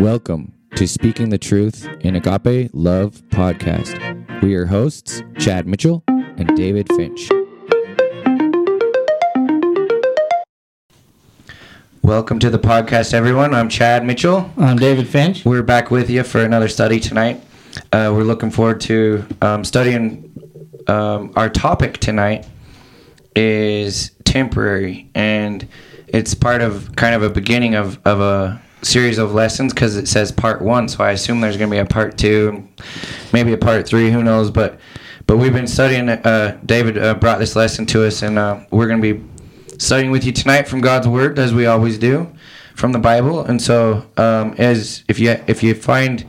Welcome to Speaking the Truth in Agape Love podcast. We are hosts, Chad Mitchell and David Finch. Welcome to the podcast, everyone. I'm Chad Mitchell. I'm David Finch. We're back with you for another study tonight. Uh, we're looking forward to um, studying. Um, our topic tonight is temporary, and it's part of kind of a beginning of, of a series of lessons because it says part one. So I assume there's going to be a part two, maybe a part three. Who knows? But but we've been studying. Uh, David uh, brought this lesson to us, and uh, we're going to be studying with you tonight from God's Word, as we always do, from the Bible. And so, um, as if you if you find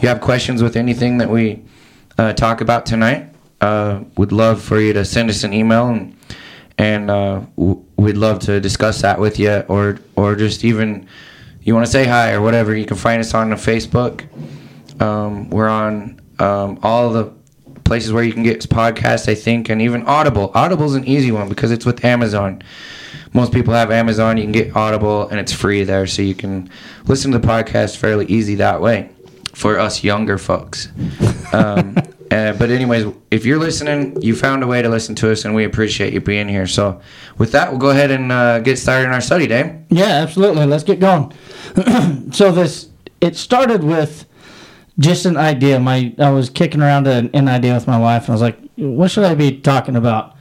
you have questions with anything that we uh, talk about tonight, uh, would love for you to send us an email and and uh, w- we'd love to discuss that with you, or or just even you want to say hi or whatever. You can find us on the Facebook. Um, we're on um, all the places where you can get podcasts, I think, and even Audible. Audible's an easy one because it's with Amazon. Most people have Amazon. You can get Audible, and it's free there, so you can listen to the podcast fairly easy that way for us younger folks. Um, uh, but anyways, if you're listening, you found a way to listen to us, and we appreciate you being here. So, with that, we'll go ahead and uh, get started in our study, Dave. Yeah, absolutely. Let's get going. so this it started with just an idea. My I was kicking around an, an idea with my wife, and I was like, "What should I be talking about?"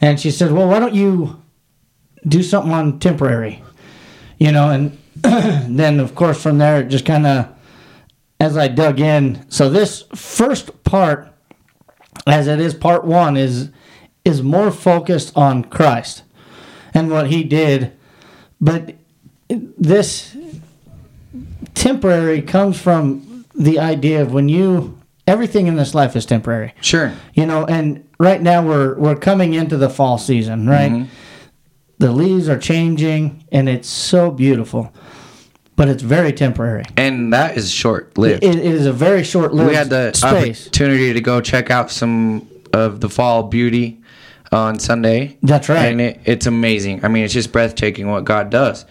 And she said, "Well, why don't you do something on temporary?" You know, and then of course from there it just kind of as I dug in. So this first part, as it is part one, is is more focused on Christ and what He did, but this temporary comes from the idea of when you everything in this life is temporary. Sure. You know, and right now we're we're coming into the fall season, right? Mm-hmm. The leaves are changing and it's so beautiful. But it's very temporary. And that is short lived. It, it is a very short lived we had the space. opportunity to go check out some of the fall beauty on Sunday. That's right. And it, it's amazing. I mean, it's just breathtaking what God does.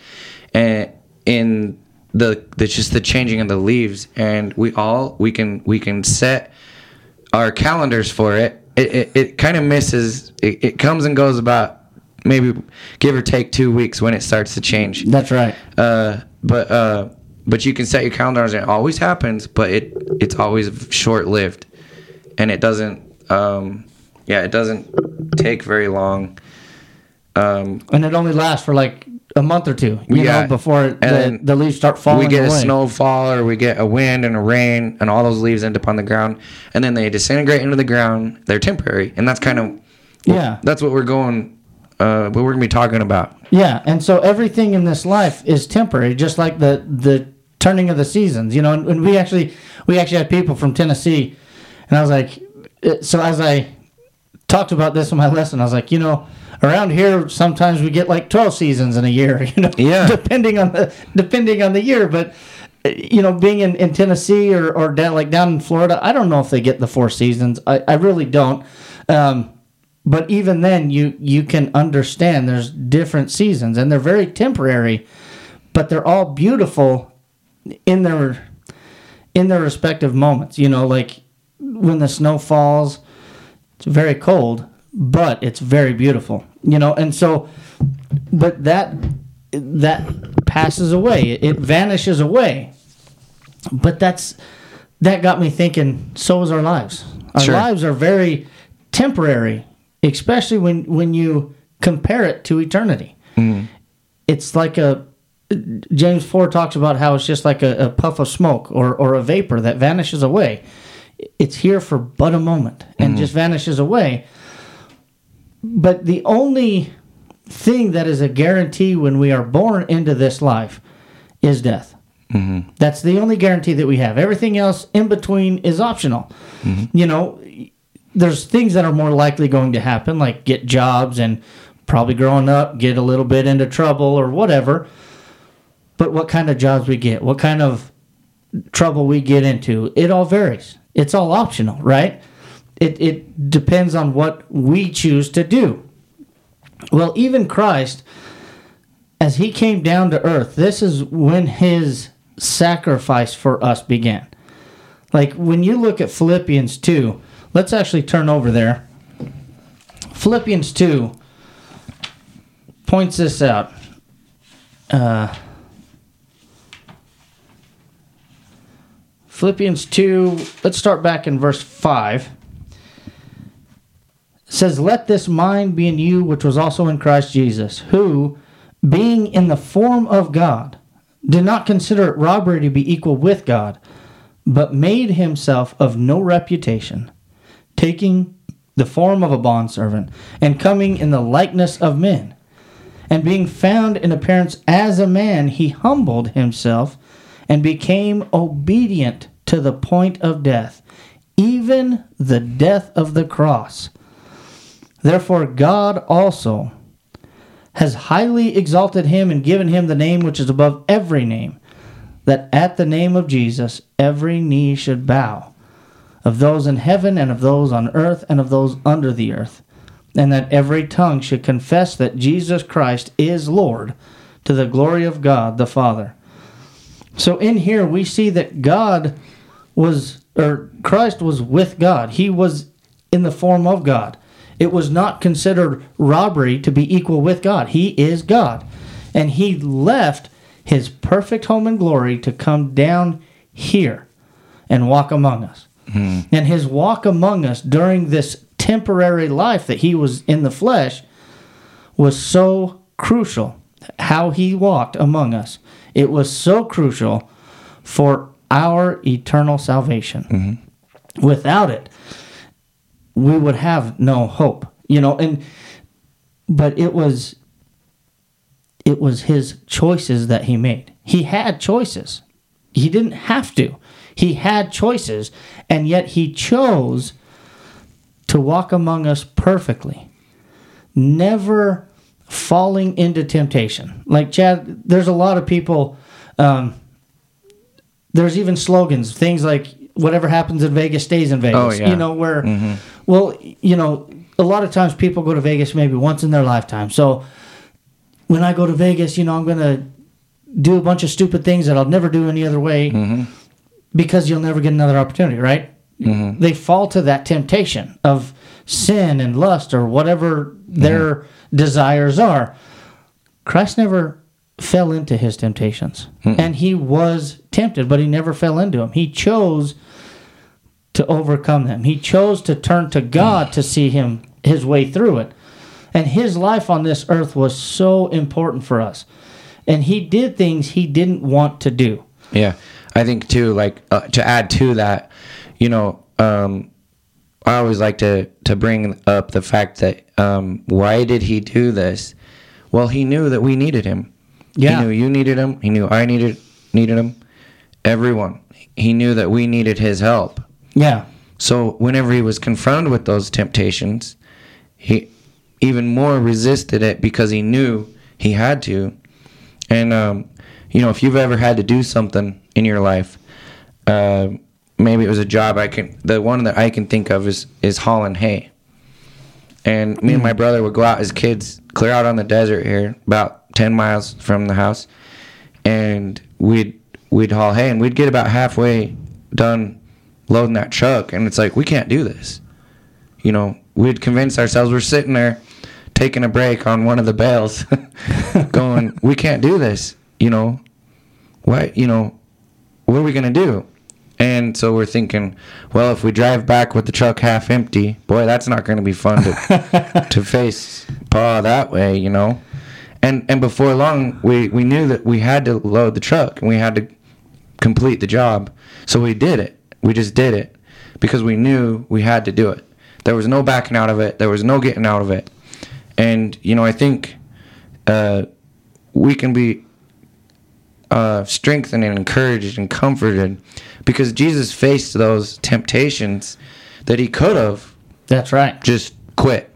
And in the, the just the changing of the leaves and we all we can we can set our calendars for it. It it, it kind of misses it, it comes and goes about maybe give or take 2 weeks when it starts to change. That's right. Uh, but uh, but you can set your calendars and it always happens, but it it's always short lived, and it doesn't. Um, yeah, it doesn't take very long. Um, And it only lasts for like a month or two, you Yeah. know, before the, the leaves start falling we get away. a snowfall or we get a wind and a rain, and all those leaves end up on the ground, and then they disintegrate into the ground. They're temporary, and that's kind of Yeah. that's what we're going. Uh, what we're gonna be talking about. Yeah, and so everything in this life is temporary, just like the the turning of the seasons. You know, and, and we actually we actually had people from Tennessee, and I was like, uh, so as I talked about this in my lesson, I was like, you know, around here sometimes we get like twelve seasons in a year. You know, Yeah. depending on the depending on the year, but. uh, You know, being in, in Tennessee or, or down like down in Florida, I don't know if they get the four seasons. I, I really don't. Um, but even then you you can understand there's different seasons and they're very temporary but they're all beautiful in their in their respective moments. You know like when the snow falls it's very cold but it's very beautiful you know? And so but that that passes away. It vanishes away. But that's that got me thinking so is our lives. Our Sure. lives are very temporary especially when when you compare it to eternity. Mm-hmm. It's like a james 4 talks about how it's just like a, a puff of smoke or, or a vapor that vanishes away. It's here for but a moment and mm-hmm. just vanishes away. But the only thing that is a guarantee when we are born into this life is death. Mm-hmm. That's the only guarantee that we have. Everything else in between is optional. You know, there's things that are more likely going to happen, like get jobs and probably growing up, get a little bit into trouble or whatever. But what kind of jobs we get, what kind of trouble we get into, it all varies. It's all optional, right? It, it depends on what we choose to do. Well, even Christ, as he came down to earth, this is when his sacrifice for us began. Like when you look at Philippians 2, let's actually turn over there. Philippians 2 points this out. Uh, Philippians 2, let's start back in verse 5. It says, Let this mind be in you, which was also in Christ Jesus, who, being in the form of God, did not consider it robbery to be equal with God, but made himself of no reputation, taking the form of a bondservant, and coming in the likeness of men. And being found in appearance as a man, he humbled himself and became obedient to the point of death, even the death of the cross. Therefore, God also has highly exalted him and given him the name which is above every name, that at the name of Jesus every knee should bow, of those in heaven and of those on earth and of those under the earth, and that every tongue should confess that Jesus Christ is Lord to the glory of God the Father. So in here we see that God was, or Christ was with God. He was in the form of God. It was not considered robbery to be equal with God. He is God. And he left his perfect home and glory to come down here and walk among us. Hmm. And his walk among us during this temporary life that he was in the flesh was so crucial. How he walked among us. It was so crucial for our eternal salvation. Mm-hmm. Without it, we would have no hope you know and but it was it was his choices that he made he had choices he didn't have to he had choices and yet he chose to walk among us perfectly never falling into temptation. Like chad there's a lot of people um, there's even slogans things like whatever happens in vegas stays in vegas. Oh, yeah. you know where well, you know, a lot of times people go to Vegas maybe once in their lifetime. So when I go to Vegas, you know, I'm going to do a bunch of stupid things that I'll never do any other way because you'll never get another opportunity, right? Mm-hmm. They fall to that temptation of sin and lust or whatever mm-hmm. their desires are. Christ never fell into his temptations. And he was tempted, but he never fell into them. He chose to overcome them. He chose to turn to God to see him his way through it. And his life on this earth was so important for us. And he did things he didn't want to do. Yeah, I think too. Like uh, to add to that, you know, um, I always like to to bring up the fact that um, why did he do this? Well, he knew that we needed him. Yeah. He knew you needed him. He knew I needed needed him. Everyone. He knew that we needed his help. Yeah. So whenever he was confronted with those temptations, he even more resisted it because he knew he had to. And um, you know, if you've ever had to do something in your life, uh, maybe it was a job. I can the one that I can think of is is hauling hay. And me and my brother would go out as kids, clear out on the desert here, about ten miles from the house, and we'd we'd haul hay, and we'd get about halfway done loading that truck, and it's like we can't do this. You know, we'd convince ourselves we're sitting there taking a break on one of the bales, going, "We can't do this." You know, what? You know, what are we gonna do? And so we're thinking, well, if we drive back with the truck half empty, boy, that's not going to be fun to to face Pa that way, you know. And and before long, we we knew that we had to load the truck and we had to complete the job. So we did it. We just did it because we knew we had to do it. There was no backing out of it. There was no getting out of it. And you know, I think uh, we can be uh, strengthened and encouraged and comforted because Jesus faced those temptations that he could have That's right. just quit.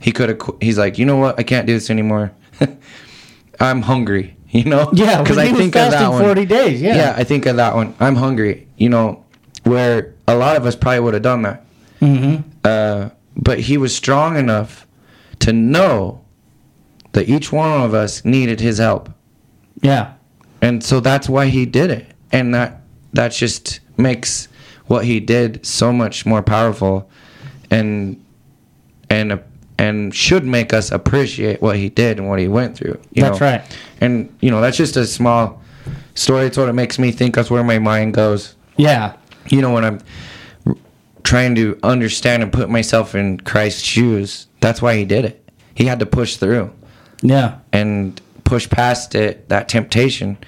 He could have. Qu- he's like, you know what? I can't do this anymore. I'm hungry. You know? Yeah, because I think of that one. 40 days, yeah. yeah, I think of that one. I'm hungry. You know, where a lot of us probably would have done that. Mm-hmm. Uh, but he was strong enough to know that each one of us needed his help. Yeah. And so that's why he did it and that that just makes what he did so much more powerful and and and should make us appreciate what he did and what he went through you That's know? right. and you know that's just a small story it's what it makes me think that's where my mind goes Yeah. you know when i'm trying to understand and put myself in christ's shoes that's why he did it he had to push through Yeah. and push past it that temptation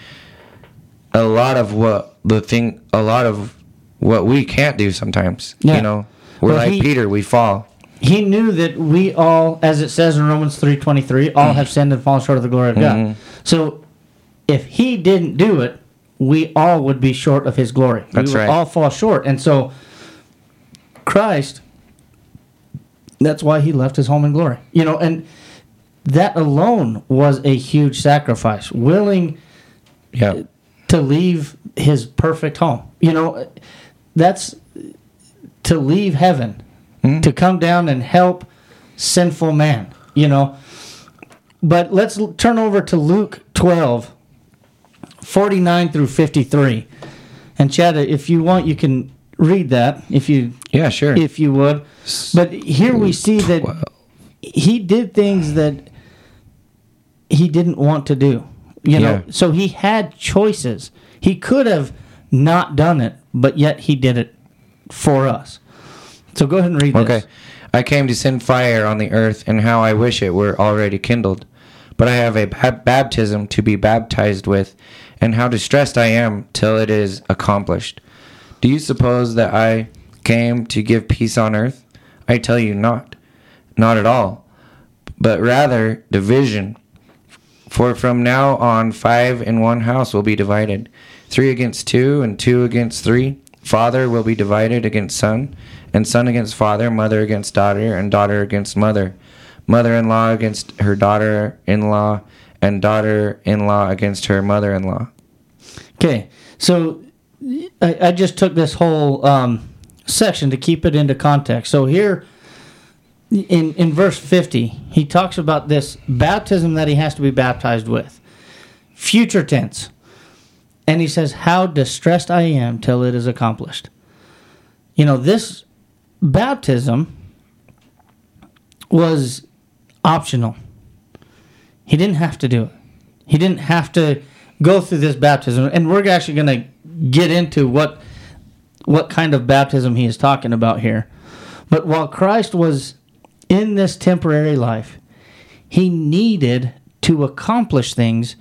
a lot of what the thing a lot of what we can't do sometimes Yeah. you know we're Well, like he- peter we fall He knew that we all, as it says in Romans three twenty three, all have sinned and fallen short of the glory of God. Mhm. So, if he didn't do it, we all would be short of his glory. That's we would right. all fall short, and so Christ. That's why he left his home in glory. You know, and that alone was a huge sacrifice. Willing yeah to leave his perfect home. You know, that's to leave heaven, Mhm. to come down and help sinful man, you know. But let's l- turn over to Luke 12, 49 through 53. And Chad, if you want, you can read that if you yeah sure if you would. But here we see that he did things that he didn't want to do. You know, Yeah. so he had choices. He could have not done it, but yet he did it for us. So go ahead and read Okay. this. I came to send fire on the earth, and how I wish it were already kindled. But I have a baptism to be baptized with, and how distressed I am till it is accomplished. Do you suppose that I came to give peace on earth? I tell you not. Not at all. But rather division. For from now on, five in one house will be divided three against two, and two against three. Father will be divided against son, and son against father, mother against daughter, and daughter against mother, mother in law against her daughter in law, and daughter in law against her mother in law. Okay, so I, I just took this whole um, section to keep it into context. So here in, in verse 50, he talks about this baptism that he has to be baptized with. Future tense. And he says, How distressed I am till it is accomplished. You know, this baptism was optional. He didn't have to do it. He didn't have to go through this baptism. And we're actually going to get into what what kind of baptism he is talking about here. But while Christ was in this temporary life, he needed to accomplish things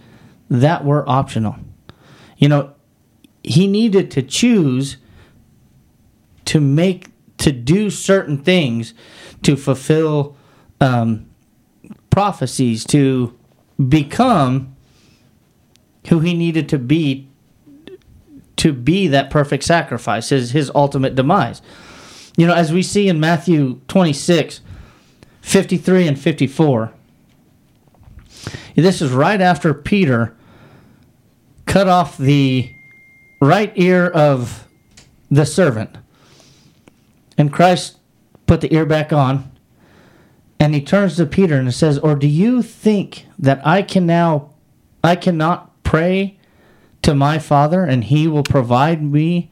that were optional. You know, he needed to choose to make to do certain things to fulfill um, prophecies to become who he needed to be to be that perfect sacrifice his his ultimate demise you know as we see in Matthew 26 53 and 54 this is right after Peter cut off the right ear of the servant and Christ put the ear back on and he turns to Peter and says, "Or do you think that I can now I cannot pray to my Father and he will provide me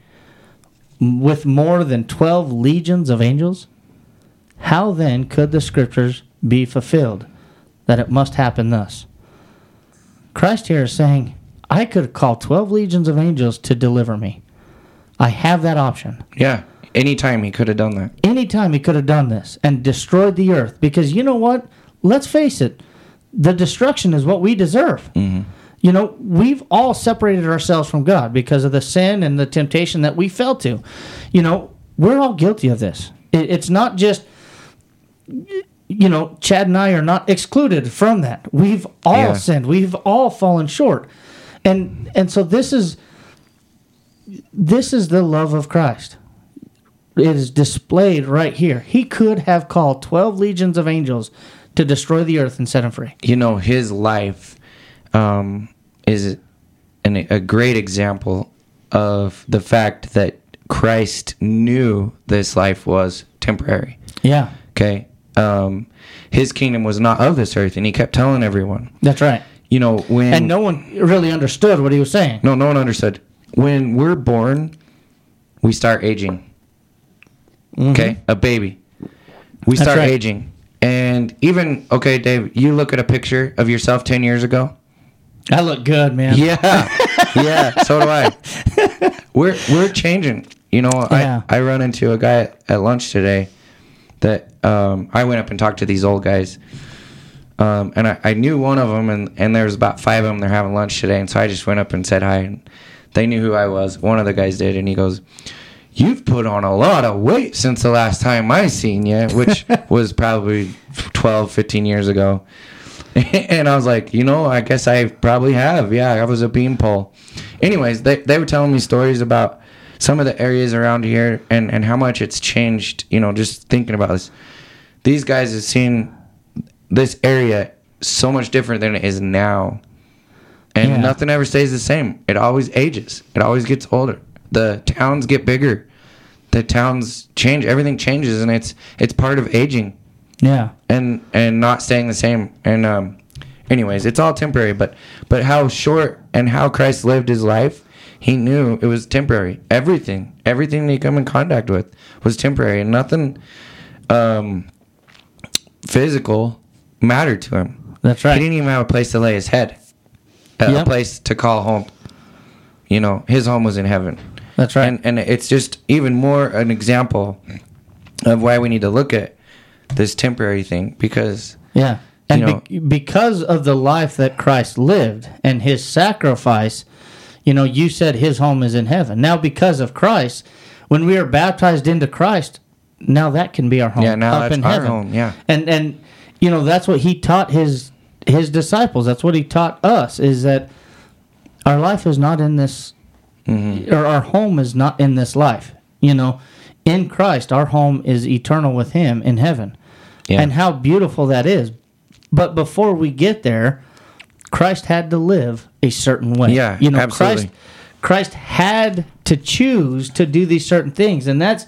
with more than 12 legions of angels? How then could the scriptures be fulfilled that it must happen thus?" Christ here is saying, "I could call 12 legions of angels to deliver me. I have that option." Yeah, anytime he could have done that. anytime he could have done this and destroyed the earth because you know what let's face it the destruction is what we deserve mm-hmm. you know we've all separated ourselves from god because of the sin and the temptation that we fell to you know we're all guilty of this it's not just you know chad and i are not excluded from that. We've all Yeah. sinned. We've all fallen short. And and so this is this is the love of christ. It is displayed right here. He could have called 12 legions of angels to destroy the earth and set him free. you know his life um, is an, a great example of the fact that christ knew this life was temporary. Yeah, okay um, his kingdom was not of this earth and he kept telling everyone that's right. you know when and no one really understood what he was saying. no no one understood when we're born we start aging okay a baby we Mm-hmm. That's start right. aging and even okay dave you look at a picture of yourself 10 years ago I look good, man. yeah yeah so do i we're we're changing you know Yeah. i i run into a guy at lunch today that um i went up and talked to these old guys um and i, I knew one of them and and there was about five of them they're having lunch today and so i just went up and said hi and they knew who i was one of the guys did and he goes you've put on a lot of weight since the last time i seen you which was probably 12 15 years ago and I was like, you know, I guess I probably have. Yeah, I was a beanpole. Anyways, they, they were telling me stories about some of the areas around here and, and how much it's changed, you know, just thinking about this. These guys have seen this area so much different than it is now. And Yeah. nothing ever stays the same. It always ages. It always gets older. The towns get bigger. The towns change. Everything changes and it's it's part of aging Yeah. and and not staying the same and um anyways it's all temporary but but how short and how christ lived his life he knew it was temporary everything everything he come in contact with was temporary and nothing um physical mattered to him That's right. he didn't even have a place to lay his head a, a Yep. place to call home you know his home was in heaven That's right. and and it's just even more an example of why we need to look at this temporary thing because Yeah. And You know- be- because of the life that Christ lived and his sacrifice, you know, you said his home is in heaven. Now, because of Christ, when we are baptized into Christ, now that can be our home. Yeah, now up that's in our heaven. home, yeah. And and you know that's what he taught his his disciples. That's what he taught us is that our life is not in this, Mm-hmm. or our home is not in this life. You know, in Christ, our home is eternal with Him in heaven, Yeah. and how beautiful that is. But before we get there, Christ had to live a certain way. Yeah, you know, absolutely. Christ Christ had to choose to do these certain things, and that's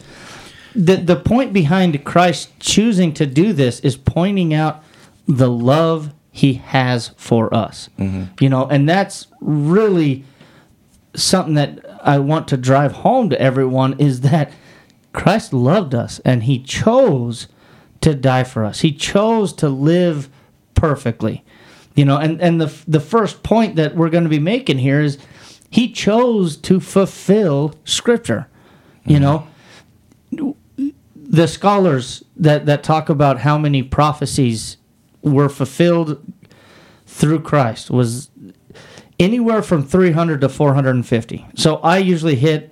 the the point behind Christ choosing to do this is pointing out the love He has for us. Mm-hmm. You know, and that's really something that I want to drive home to everyone is that Christ loved us and he chose to die for us. He chose to live perfectly. You know, and and the the first point that we're going to be making here is he chose to fulfill scripture. You mm-hmm. know, the scholars that that talk about how many prophecies were fulfilled through Christ was anywhere from 300 to 450. So I usually hit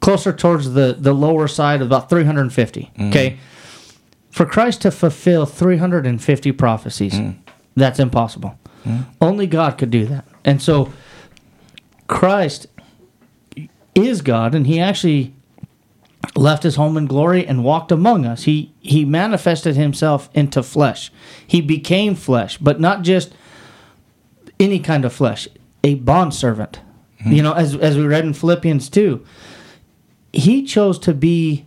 closer towards the the lower side of about 350. Okay. Mm. For Christ to fulfill 350 prophecies, mm. That's impossible. Hmm? Only God could do that. And so Christ is God and he actually left his home in glory and walked among us. He he manifested himself into flesh. He became flesh, but not just any kind of flesh, a bondservant. Hmm. You know, as as we read in Philippians 2, he chose to be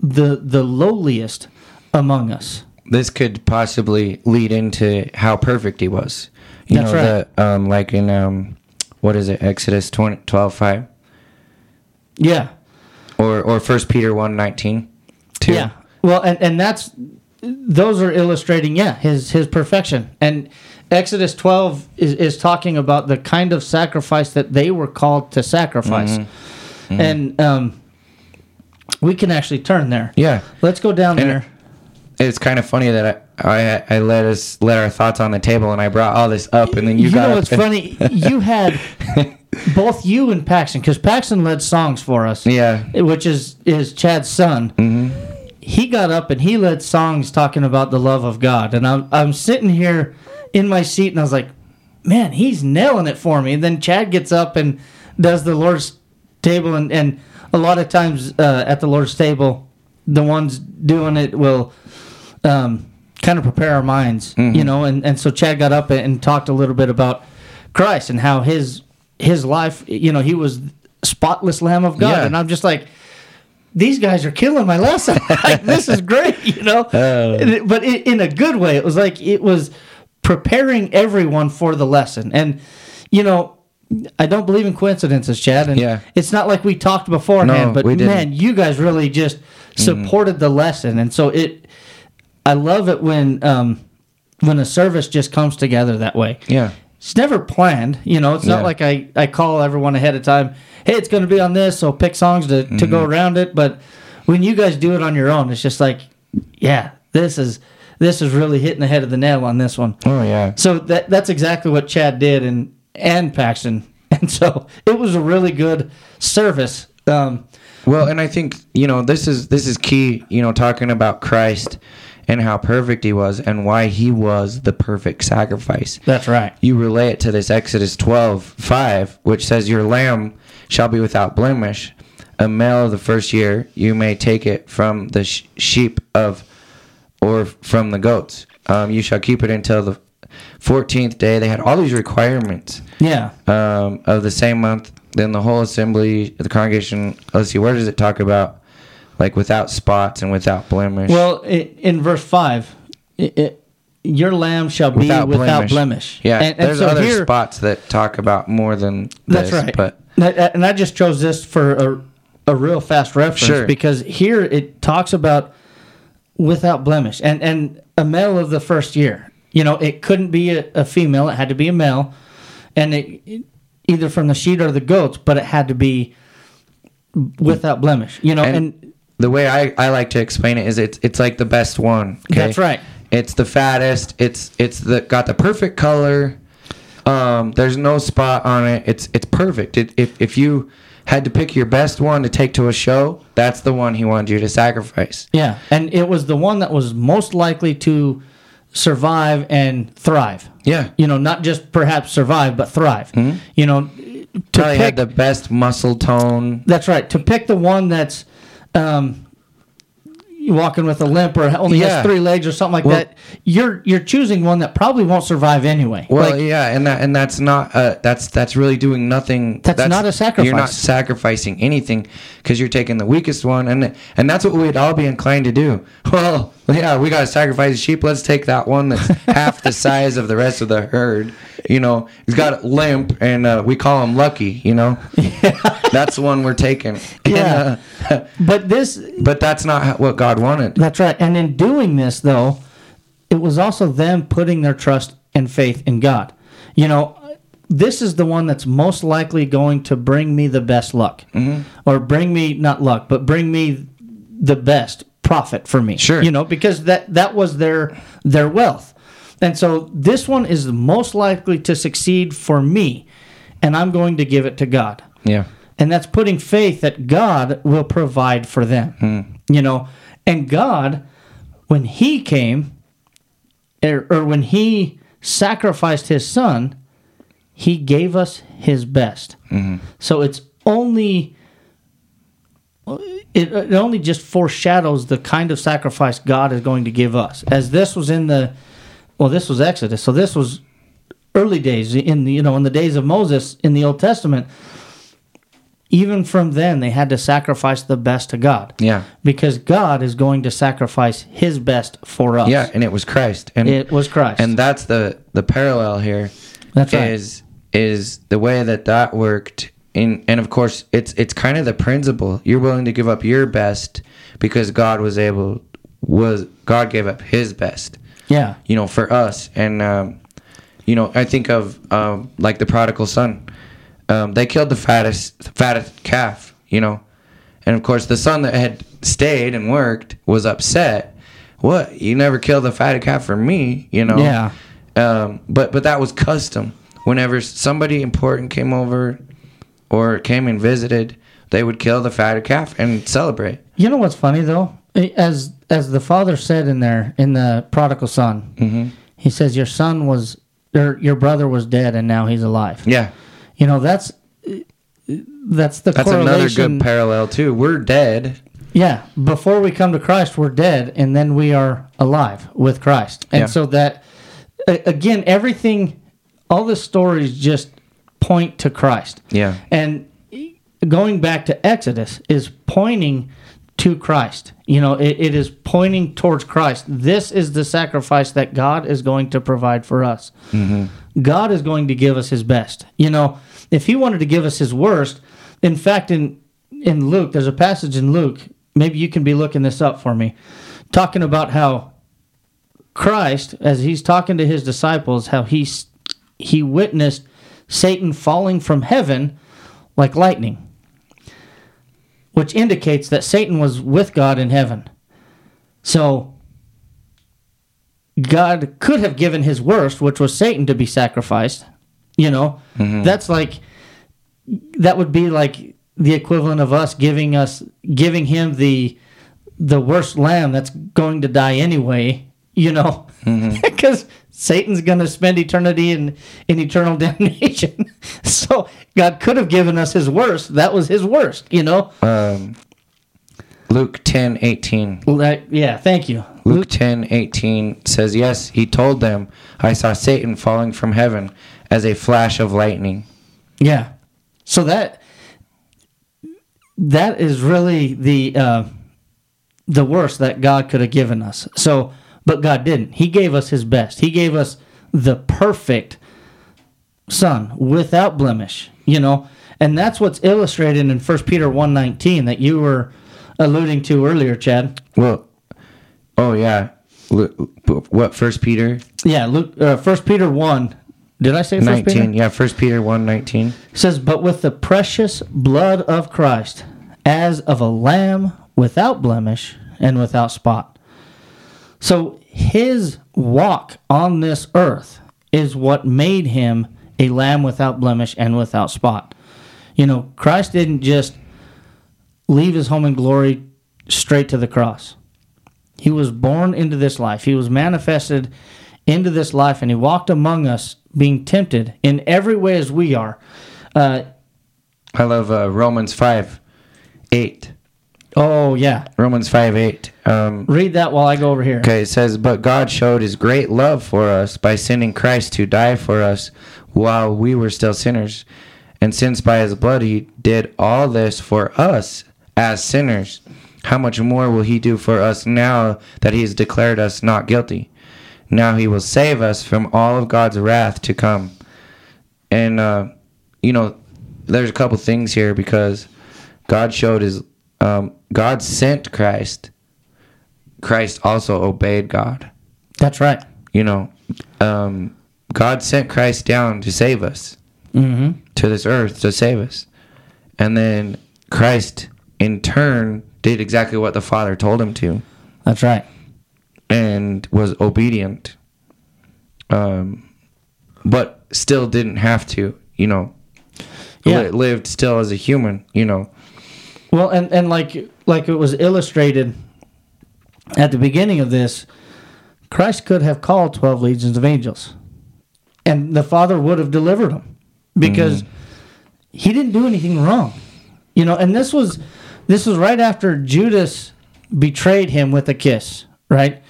the the lowliest among us. This could possibly lead into how perfect he was. You That's know, right. the um like in um what is it, Exodus 20, 12, 5? Yeah. Or or first Peter one nineteen. Two. Yeah. Well, and and that's those are illustrating yeah his his perfection and Exodus 12 is, is talking about the kind of sacrifice that they were called to sacrifice. And um, we can actually turn there. Yeah. Let's go down And- there. It's kind of funny that I, I I let us let our thoughts on the table and I brought all this up and then you, You, got know what's funny? You had both you and Paxton because Paxton led songs for us. Yeah. which is is Chad's son. Mm-hmm. He got up and he led songs talking about the love of God, and I'm I'm sitting here in my seat, and I was like, man, he's nailing it for me. And then Chad gets up and does the Lord's table, and and a lot of times uh, at the Lord's table, the ones doing it will. Um, kind of prepare our minds, you know, and, and so Chad got up and talked a little bit about Christ and how his his life, you know, he was spotless Lamb of God, Yeah. and I'm just like, these guys are killing my lesson. like, this is great, you know. Oh. And it- but in a good way. It was like it was preparing everyone for the lesson. And you know, I don't believe in coincidences, Chad. And Yeah. it's not like we talked beforehand, No, but. Mm-hmm. man, you guys really just supported the lesson, and so it. I love it when um, when a service just comes together that way. Yeah. It's never planned, you know. It's Yeah. not like I, I call everyone ahead of time. Hey, it's going to be on this, so pick songs to, to Mm-hmm. go around it. But when you guys do it on your own, it's just like, yeah, this is this is really hitting the head of the nail on this one. Oh yeah. So that that's exactly what Chad did and and Paxton, and so it was a really good service. Um, Well, and I think you know this is this is key. You know, talking about Christ and how perfect he was and why he was the perfect sacrifice. that's right. You relay it to this Exodus 12, 5, which says, Your lamb shall be without blemish. A male of the first year, you may take it from the sh- sheep of, or from the goats. Um, you shall keep it until the 14th day. They had all these requirements Yeah. um, of the same month. Then the whole assembly, the congregation, let's see, where does it talk about, like, without spots and without blemish? Well, i in verse five, it, it, your lamb shall be without, blemish. Yeah, And- and there's so other here- spots that talk about more than That's this, right. But And I- and I just chose this for a, a real fast reference Sure. because here it talks about without blemish and, and a male of the first year. You know, it couldn't be a, a female; it had to be a male, and it, it- either from the sheep or the goats, but it had to be without blemish. You know, and, and, the way I, I like to explain it is it's it's like the best one. okay? That's right. It's the fattest. It's it's the got the perfect color. Um, there's no spot on it. It's it's perfect. It, if if you had to pick your best one to take to a show, that's the one he wanted you to sacrifice. yeah, and it was the one that was most likely to survive and thrive. Yeah. You know, not just perhaps survive, but thrive. You know, to Probably pick had the best muscle tone. That's right. To pick the one that's um, you walking with a limp or only Yeah. has three legs or something like Well- that, you're you're choosing one that probably won't survive anyway. Well, Like, yeah, and that and that's not uh, that's that's really doing nothing. That's not a sacrifice. You're not sacrificing anything because you're taking the weakest one, and and that's what we'd all be inclined to do. Well, yeah, we got to sacrifice a sheep. Let's take that one that's half the size of the rest of the herd. You know, he's got a limp, and uh, we call him Lucky. You know, that's the one we're taking. Yeah. Uh, but this but that's not what God wanted. that's right. And in doing this though, it was also them putting their trust and faith in God. You know, this is the one that's most likely going to bring me the best luck. Mm-hmm. Or bring me not luck, but bring me the best profit for me. Sure. You know, because that that was their their wealth. And so this one is the most likely to succeed for me, and I'm going to give it to God. Yeah. And that's putting faith that God will provide for them. Hmm. You know, and God, when He came, or, or when He sacrificed His Son, He gave us His best. Mm-hmm. So it's only. It, it only just foreshadows the kind of sacrifice God is going to give us. As this was in the, well, this was Exodus. So this was early days in the you know in the days of Moses in the Old Testament even from then they had to sacrifice the best to God. Yeah. Because God is going to sacrifice his best for us. Yeah, and it was Christ, and It was Christ. and that's the the parallel here. That's right. is is the way that that worked in and of course it's it's kind of the principle you're willing to give up your best because god was able was god gave up his best yeah. you know for us and um, you know i think of um, like the prodigal son um, they killed the fattest fattest calf you know and of course the son that had stayed and worked was upset what you never killed the fatted calf for me you know Yeah. um, but but that was custom. Whenever somebody important came over or came and visited, they would kill the fatted calf and celebrate. You know what's funny though? As as the father said in there in the prodigal son, Mm-hmm. he says your son was or your brother was dead and now he's alive. Yeah, You know that's that's the that's another good parallel too. We're dead. Yeah, before we come to Christ, we're dead, and then we are alive with Christ. And Yeah. so that, again, everything, all the stories just point to Christ. Yeah. And going back to Exodus is pointing to Christ. You know, it, it is pointing towards Christ. This is the sacrifice that God is going to provide for us. Mm-hmm. God is going to give us his best. You know, if he wanted to give us his worst, in fact, in in Luke, there's a passage in Luke, maybe you can be looking this up for me, talking about how Christ, as he's talking to his disciples, how he's he witnessed Satan falling from heaven like lightning, which indicates that Satan was with God in heaven. So God could have given his worst, which was Satan to be sacrificed. You know, mm-hmm. that's like that would be like the equivalent of us giving us giving him the the worst lamb that's going to die anyway. You know, because Satan's going to spend eternity in in eternal damnation. so God could have given us his worst. That was his worst. You know. Um, Luke ten eighteen. Well, that, yeah. Thank you. Luke ten eighteen says, Yes, he told them, I saw Satan falling from heaven as a flash of lightning. Yeah. So that that is really the uh, the worst that God could have given us. So, but God didn't. He gave us His best. He gave us the perfect Son without blemish. You know, and that's what's illustrated in First Peter one nineteen that you were alluding to earlier, Chad. Well, oh, yeah. What, First Peter Yeah, Luke. Uh, First Peter one. Did I say First 19? Peter? Yeah, First Peter 1 19. says, But with the precious blood of Christ, as of a lamb without blemish and without spot. So his walk on this earth is what made him a lamb without blemish and without spot. You know, Christ didn't just leave his home in glory straight to the cross. He was born into this life. He was manifested into this life, and he walked among us, being tempted in every way as we are. Uh, I love uh, Romans 5 8. Oh yeah, Romans 5 8. Um, read that while I go over here. Okay, it says, But God showed his great love for us by sending Christ to die for us while we were still sinners. And since by his blood he did all this for us as sinners, how much more will he do for us now that he has declared us not guilty? Now he will save us from all of God's wrath to come. And, uh, you know, there's a couple things here because God showed his, um, God sent Christ Christ also obeyed God. That's right. You know, um, God sent Christ down to save us Mm-hmm. to this earth to save us, and then Christ in turn did exactly what the Father told him to, That's right. and was obedient. Um, but still didn't have to. You know, Yeah. li- lived still as a human. You know. Well, and and like like it was illustrated at the beginning of this, Christ could have called twelve legions of angels, and the Father would have delivered them because he didn't do anything wrong, you know. And this was this was right after Judas betrayed him with a kiss, right?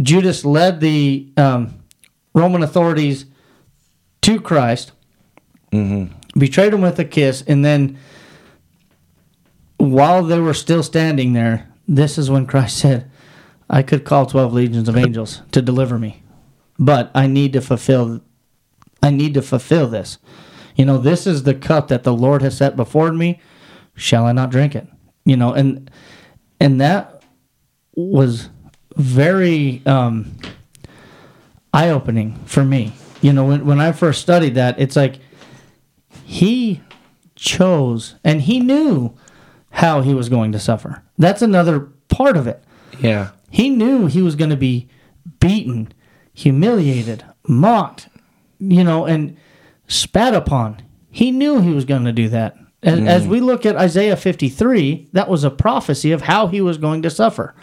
Judas led the um, Roman authorities to Christ, betrayed him with a kiss, and then while they were still standing there, this is when Christ said, I could call 12 legions of angels to deliver me, but I need to fulfill I need to fulfill this. You know, this is the cup that the Lord has set before me. Shall I not drink it? You know, and and that was very um, eye opening for me. You know, when when I first studied that, it's like he chose and he knew how he was going to suffer. That's another part of it. Yeah. He knew he was going to be beaten, humiliated, mocked, you know, and spat upon. He knew he was going to do that. As, mm. as we look at Isaiah 53, that was a prophecy of how he was going to suffer.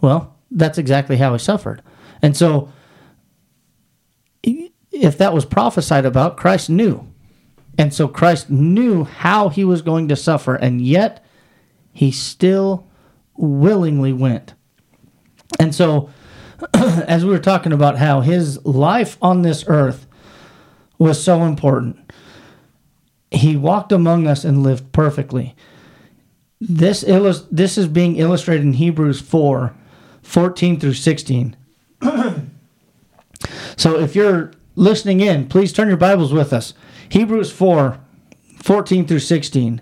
Well, that's exactly how he suffered. And so, if that was prophesied about, Christ knew. And so, Christ knew how he was going to suffer, and yet he still willingly went. And so, as we were talking about how his life on this earth was so important, he walked among us and lived perfectly. this illus- this is being illustrated in Hebrews 4 14 through 16. so if you're listening in, please turn your Bibles with us. Hebrews 4 14 through 16.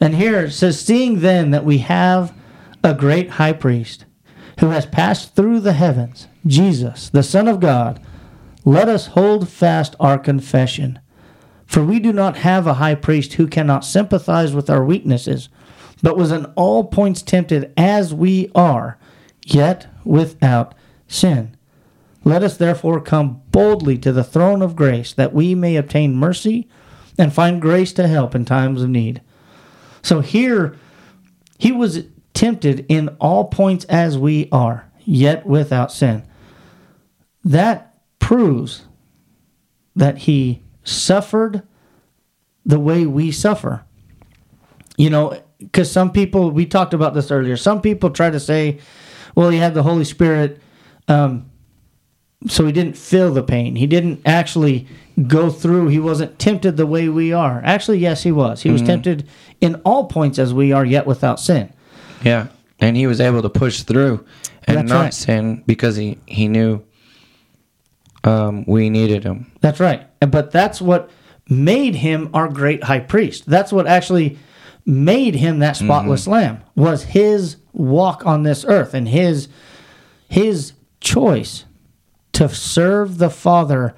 And here it says, Seeing then that we have a great high priest who has passed through the heavens, Jesus, the Son of God, let us hold fast our confession. For we do not have a high priest who cannot sympathize with our weaknesses, but was in all points tempted as we are, yet without sin. Let us therefore come boldly to the throne of grace, that we may obtain mercy and find grace to help in times of need. So here, he was tempted in all points as we are, yet without sin. That proves that he suffered the way we suffer. You know, because some people, we talked about this earlier, some people try to say, well, he had the Holy Spirit, um, so he didn't feel the pain. He didn't actually go through, he wasn't tempted the way we are. Actually, yes, he was. He was tempted in all points as we are, yet without sin. Yeah, and he was able to push through and That's not right. sin because he he knew um, we needed him. That's right. But that's what made him our great high priest. That's what actually made him that spotless lamb was his walk on this earth and his his choice to serve the Father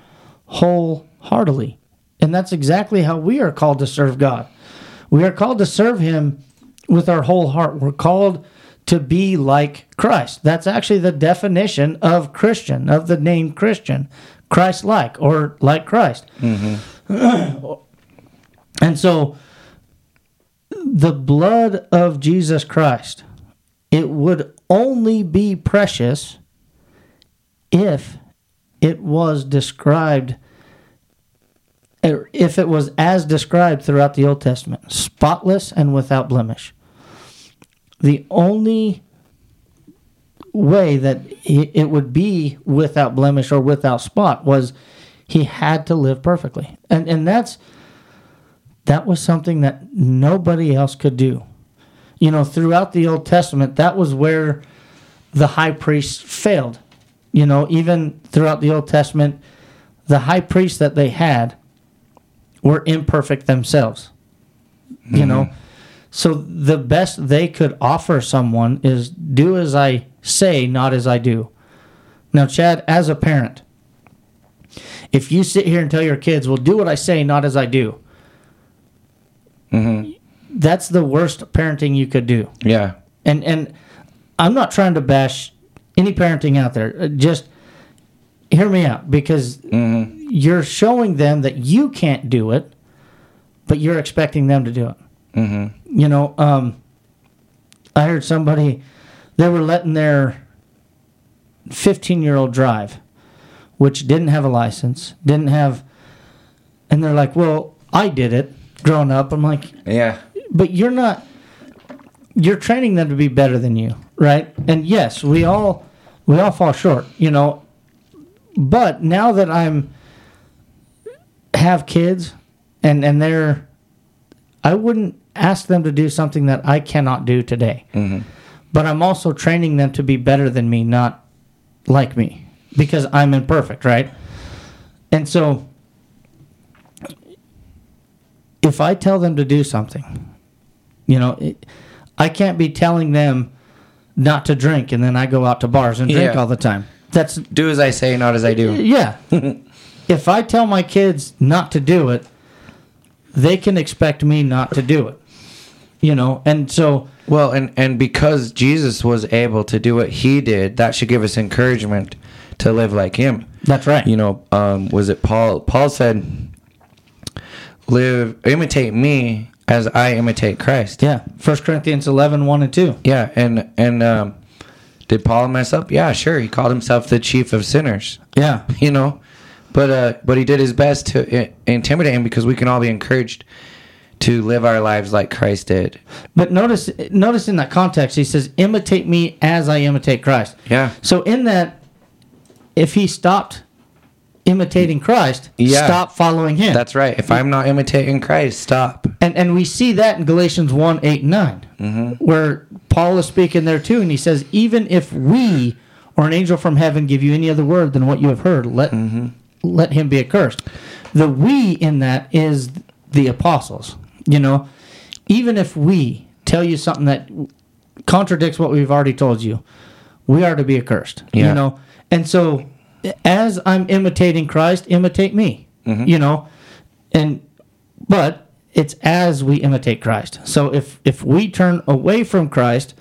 wholeheartedly. And that's exactly how we are called to serve God. We are called to serve him with our whole heart. We're called to be like Christ. That's actually the definition of Christian, of the name Christian, Christ like or like Christ. Mm-hmm. and so the blood of Jesus Christ, it would only be precious if it was described if it was as described throughout the Old Testament, spotless and without blemish. The only way that it would be without blemish or without spot was he had to live perfectly. And and that's that was something that nobody else could do. You know, throughout the Old Testament, that was where the high priest failed. You know, even throughout the Old Testament, the high priests that they had were imperfect themselves. You mm-hmm. know, so the best they could offer someone is do as I say, not as I do. Now, Chad, as a parent, if you sit here and tell your kids, well, do what I say, not as I do, mm-hmm. that's the worst parenting you could do Yeah, and and I'm not trying to bash any parenting out there. Uh, Just hear me out because you're showing them that you can't do it, but you're expecting them to do it. Mm-hmm. You know, um, I heard somebody they were letting their 15 year old drive, which didn't have a license, didn't have, and they're like, "Well, I did it growing up." I'm like, yeah, but you're not you're training them to be better than you right? And yes we all we all fall short you know? But now that i'm have kids and and they're i wouldn't ask them to do something that i cannot do today. Mm-hmm. But i'm also training them to be better than me not like me because i'm imperfect right? And so if i tell them to do something you know, it, I can't be telling them not to drink and then I go out to bars and drink Yeah. all the time. That's do as I say, not as I do. yeah. if I tell my kids not to do it, they can expect me not to do it. You know, and so Well, and and because Jesus was able to do what he did, that should give us encouragement to live like him. that's right. You know, um, was it Paul? Paul said, "Live, imitate me as I imitate Christ." yeah. First Corinthians 11, 1 and 2. Yeah, and and um, did Paul mess up? Yeah, sure. He called himself the chief of sinners. Yeah. You know, but uh, but he did his best to I- intimidate him because we can all be encouraged to live our lives like Christ did. But notice notice in that context he says imitate me as I imitate Christ. Yeah. So in that if he stopped imitating Christ, Yeah. stop following him. That's right. If I'm not imitating Christ, stop. And and we see that in Galatians 1, 8, and 9, mm-hmm. where Paul is speaking there too, and he says, Even if we or an angel from heaven give you any other word than what you have heard, let mm-hmm. let him be accursed. The we in that is the apostles. You know, even if we tell you something that contradicts what we've already told you, we are to be accursed. Yeah. You know, and so as I'm imitating Christ, imitate me. Mm-hmm. You know, and but it's as we imitate Christ. So if if we turn away from Christ,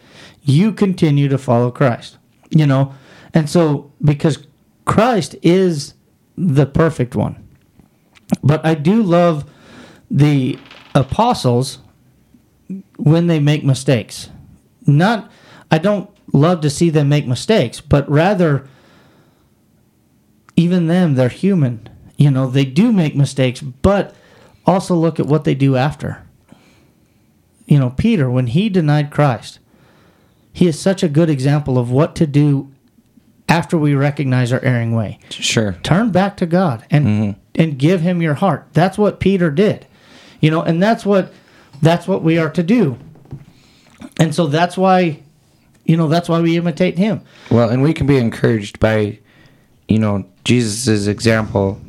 you continue to follow Christ. You know, and so because Christ is the perfect one. But I do love the apostles when they make mistakes. Not I don't love to see them make mistakes, but rather even them they're human. You know, they do make mistakes, but also look at what they do after. You know, Peter when he denied Christ, he is such a good example of what to do after we recognize our erring way Sure. turn back to God and mm-hmm. and give him your heart. That's what Peter did. You know, and that's what that's what we are to do. And so that's why you know, that's why we imitate him. Well, and we can be encouraged by, you know, Jesus' example,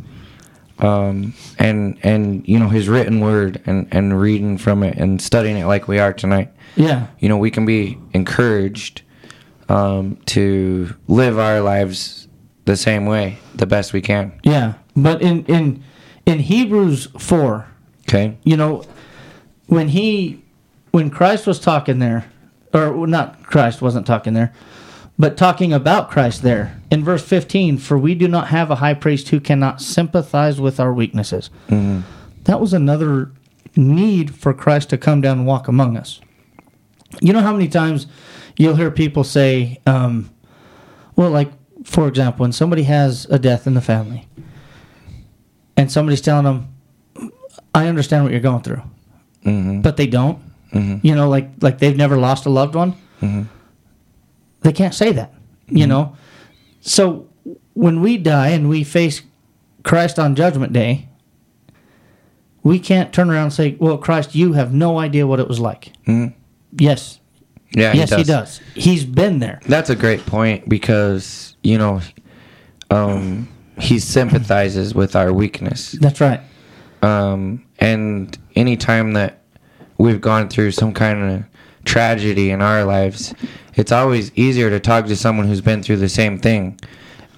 um, and and you know his written word, and and reading from it and studying it like we are tonight. Yeah. You know, we can be encouraged um, to live our lives the same way, the best we can. Yeah. But in in in Hebrews 4, Okay. you know, when he when Christ was talking there, or not Christ wasn't talking there, but talking about Christ there in verse 15, for we do not have a high priest who cannot sympathize with our weaknesses. Mm-hmm. That was another need for Christ to come down and walk among us. You know how many times you'll hear people say, um, well, like, for example, when somebody has a death in the family and somebody's telling them, I understand what you're going through, mm-hmm. but they don't. Mm-hmm. You know, like like they've never lost a loved one. They can't say that. You know, so when we die and we face Christ on Judgment Day, we can't turn around and say, "Well, Christ, you have no idea what it was like." Yes, Yeah. yes, he does. He's been there. That's a great point because you know, um, he sympathizes with our weakness. That's right. um, and anytime that we've gone through some kind of tragedy in our lives, it's always easier to talk to someone who's been through the same thing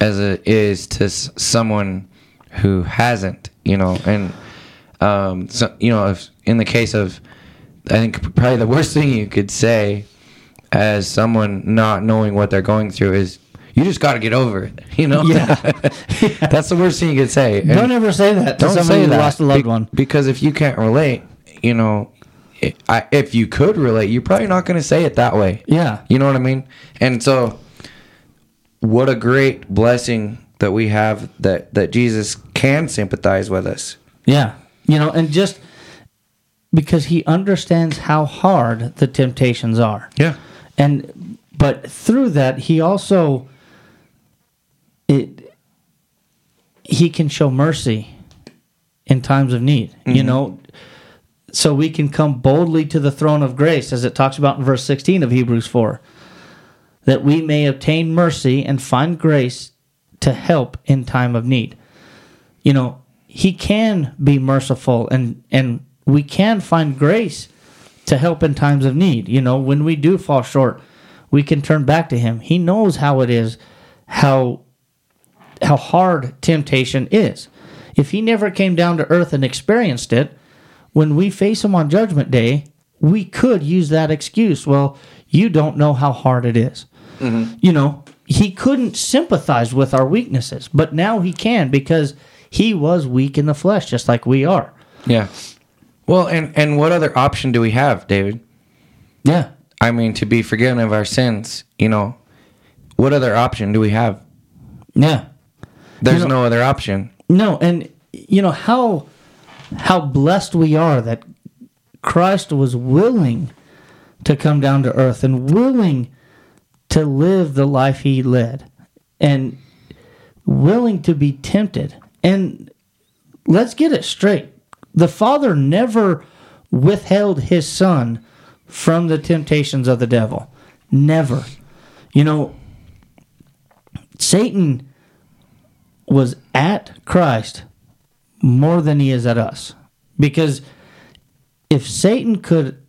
as it is to s- someone who hasn't, you know. And um, so, you know, if in the case of, I think probably the worst thing you could say as someone not knowing what they're going through is. You just got to get over it, you know. Yeah. that's the worst thing you could say. And- Don't ever say that don't say who that lost a loved be- one. because if you can't relate you know i if you could relate you're probably not going to say it that way Yeah. you know what i mean and so what a great blessing that we have that that jesus can sympathize with us Yeah. You know, and just because he understands how hard the temptations are. yeah And but through that he also it he can show mercy in times of need. You mm-hmm. know, so we can come boldly to the throne of grace as it talks about in verse 16 of Hebrews 4 that we may obtain mercy and find grace to help in time of need. You know, he can be merciful and and we can find grace to help in times of need. You know, when we do fall short, we can turn back to him. He knows how it is, how how hard temptation is. If he never came down to earth and experienced it, when we face him on judgment day, we could use that excuse. Well, you don't know how hard it is. Mm-hmm. You know, he couldn't sympathize with our weaknesses, but now he can because he was weak in the flesh, just like we are. yeah well and and what other option do we have david Yeah. i mean to be forgiven of our sins you know what other option do we have Yeah. there's know- no other option No, and you know how how blessed we are that Christ was willing to come down to earth and willing to live the life he led and willing to be tempted. And let's get it straight. The Father never withheld his son from the temptations of the devil. Never. You know, Satan was at Christ more than he is at us. Because if Satan could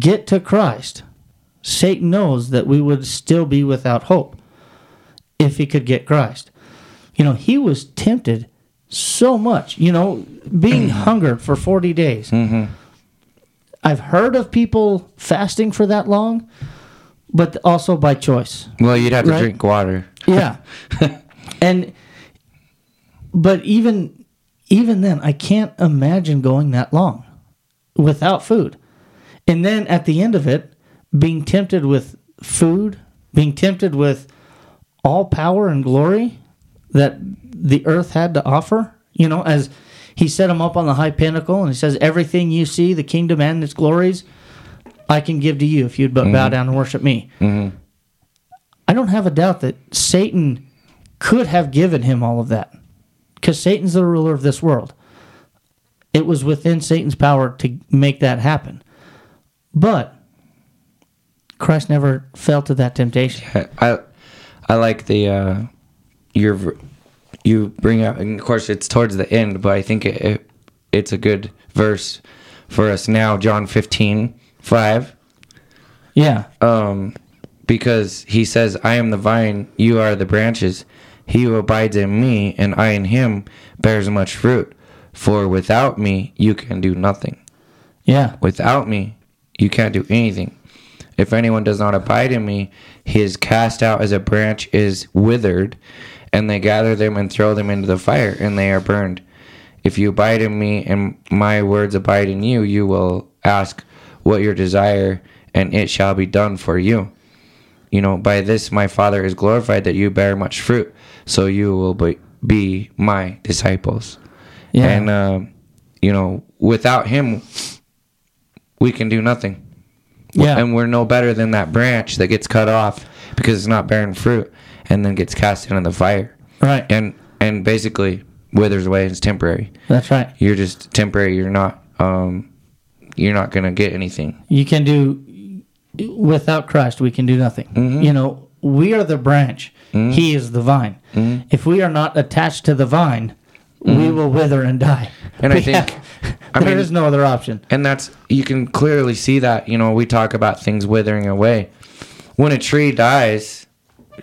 get to Christ, Satan knows that we would still be without hope if he could get Christ. You know, he was tempted so much, you know, being mm-hmm. hungered for 40 days. Mm-hmm. I've heard of people fasting for that long, but also by choice. Well, you'd have to Right. drink water. Yeah. and but even even then I can't imagine going that long without food. And then at the end of it being tempted with food, being tempted with all power and glory that the earth had to offer, you know, as he set him up on the high pinnacle and he says everything you see, the kingdom and its glories, I can give to you if you'd but bow mm-hmm. down and worship me. Mm-hmm. I don't have a doubt that Satan could have given him all of that because Satan's the ruler of this world. It was within Satan's power to make that happen. But Christ never fell to that temptation. I I like the uh your you bring out and of course it's towards the end but I think it, it it's a good verse for us now John 15 5 Yeah. um because he says I am the vine you are the branches he who abides in me and I in him bears much fruit for without me you can do nothing Yeah. Without me, you can't do anything. If anyone does not abide in me, he is cast out as a branch is withered, and they gather them and throw them into the fire, and they are burned. If you abide in me and my words abide in you, you will ask what your desire, and it shall be done for you. You know, by this my Father is glorified that you bear much fruit, so you will be, be my disciples. Yeah. And, um, you know, without him, we can do nothing. yeah. And we're no better than that branch that gets cut off because it's not bearing fruit and then gets cast into the fire. right. And and basically withers away and is temporary. That's right. You're just temporary. You're not um you're not gonna get anything. You can do without Christ. We can do nothing. Mm-hmm. You know, we are the branch. He is the vine. Mm-hmm. If we are not attached to the vine, we will wither and die. And I think- have- I there mean- is no other option. And that's you can clearly see that, you know, we talk about things withering away. When a tree dies,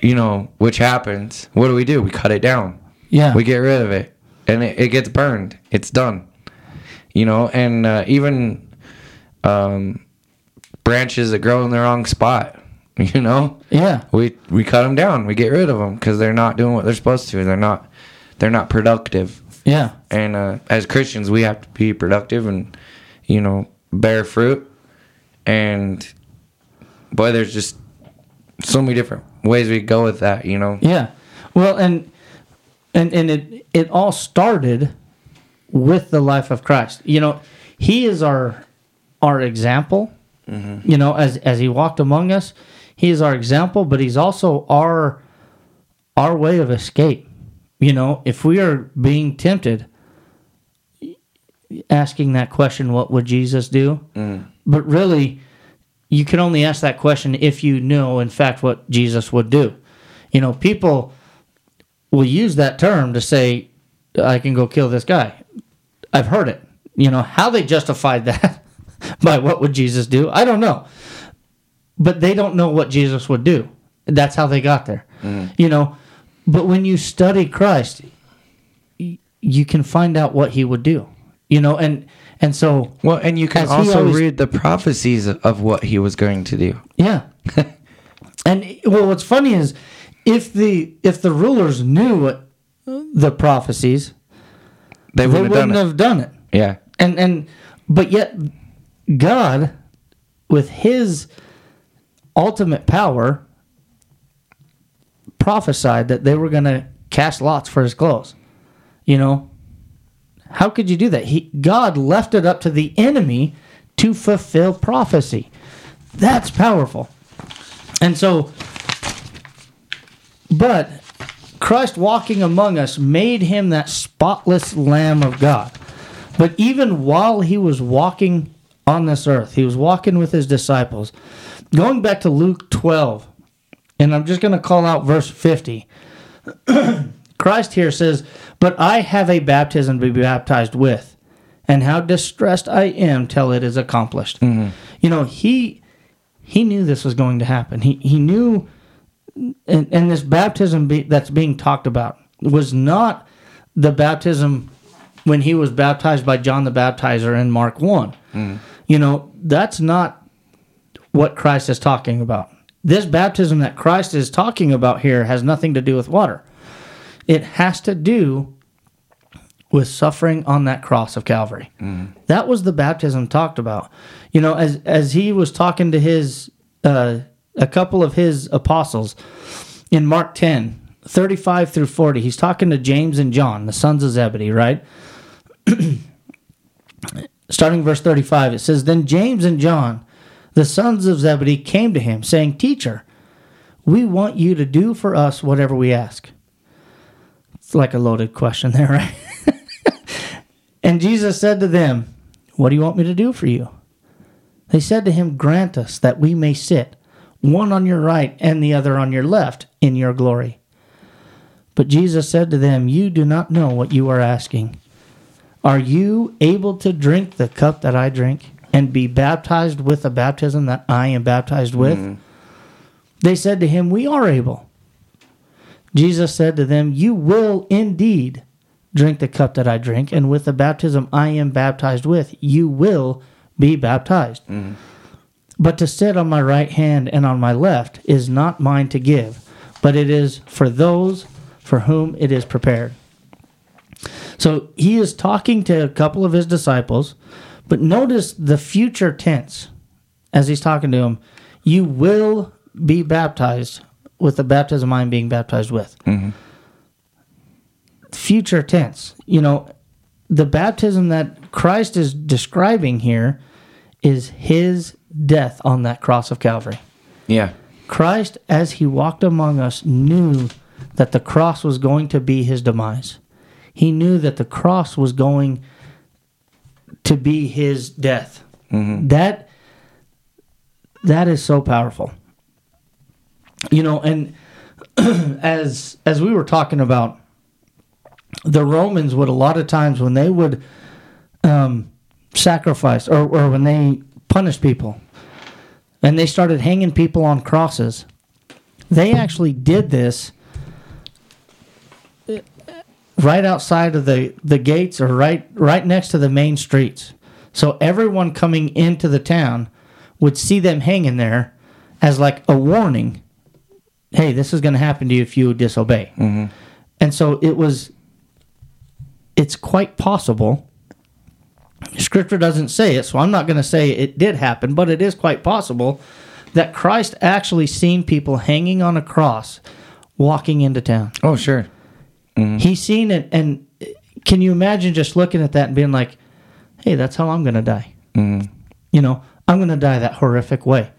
you know, which happens, what do we do? We cut it down. Yeah. we get rid of it and it, it gets burned it's done you know and uh, even um, branches that grow in the wrong spot you know yeah. we we cut them down we get rid of them because they're not doing what they're supposed to they're not they're not productive Yeah. and uh, as christians we have to be productive and you know bear fruit and boy there's just so many different ways we go with that you know Yeah. Well, and and and it it all started with the life of Christ. You know, he is our our example. Mm-hmm. You know, as as he walked among us, he is our example, but he's also our our way of escape. You know, if we are being tempted, asking that question, what would Jesus do? Mm. But really, you can only ask that question if you know, in fact, what Jesus would do. You know, people will use that term to say, I can go kill this guy. I've heard it. You know, how they justified that by what would Jesus do, I don't know. But they don't know what Jesus would do. That's how they got there. Mm-hmm. You know, but when you study Christ, you can find out what he would do. You know, and and so Well, and you can also always- read the prophecies of what he was going to do. Yeah. and well, what's funny is if the if the rulers knew what the prophecies, They they wouldn't have wouldn't it. have done it. Yeah. And and but yet God, with His ultimate power, prophesied that they were going to cast lots for His clothes. You know, how could you do that? He God left it up to the enemy to fulfill prophecy. That's powerful. And so, but Christ walking among us made him that spotless Lamb of God. But even while he was walking on this earth. He was walking with his disciples. Going back to Luke 12, and I'm just going to call out verse 50. Christ here says, But I have a baptism to be baptized with, and how distressed I am till it is accomplished. Mm-hmm. You know, he he knew this was going to happen. He he knew and, and this baptism be, that's being talked about was not the baptism when he was baptized by John the Baptizer in Mark 1. Mm. You know, that's not what Christ is talking about. This baptism that Christ is talking about here has nothing to do with water. It has to do with suffering on that cross of Calvary. That was the baptism talked about. You know, as as he was talking to his uh, a couple of his apostles in Mark 10, 35 through 40, he's talking to James and John, the sons of Zebedee, right? Starting verse 35, it says, Then James and John, the sons of Zebedee, came to him, saying, Teacher, we want you to do for us whatever we ask. It's like a loaded question there, right? and Jesus said to them, What do you want me to do for you? They said to him, Grant us that we may sit, one on your right and the other on your left, in your glory. But Jesus said to them, You do not know what you are asking. Are you able to drink the cup that I drink and be baptized with the baptism that I am baptized with? Mm-hmm. They said to him, We are able. Jesus said to them, You will indeed drink the cup that I drink, and with the baptism I am baptized with, you will be baptized. Mm-hmm. But to sit on my right hand and on my left is not mine to give, but it is for those for whom it is prepared. So he is talking to a couple of his disciples, but notice the future tense as he's talking to them. You will be baptized with the baptism I'm being baptized with. Mm-hmm. Future tense. You know, the baptism that Christ is describing here is his death on that cross of Calvary. Yeah. Christ, as he walked among us, knew that the cross was going to be his demise. He knew that the cross was going to be his death. That that is so powerful. You know, and as as we were talking about, the Romans would a lot of times when they would um, sacrifice or, or when they punish people and they started hanging people on crosses, they actually did this right outside of the, the gates or right right next to the main streets. So everyone coming into the town would see them hanging there as like a warning. Hey, this is going to happen to you if you disobey. Mm-hmm. And so it was. It's quite possible. Scripture doesn't say it, so I'm not going to say it did happen, but it is quite possible that Christ actually seen people hanging on a cross walking into town. Oh, sure. Mm-hmm. He's seen it, and can you imagine just looking at that and being like, "Hey, that's how I'm going to die." Mm-hmm. You know, I'm going to die that horrific way.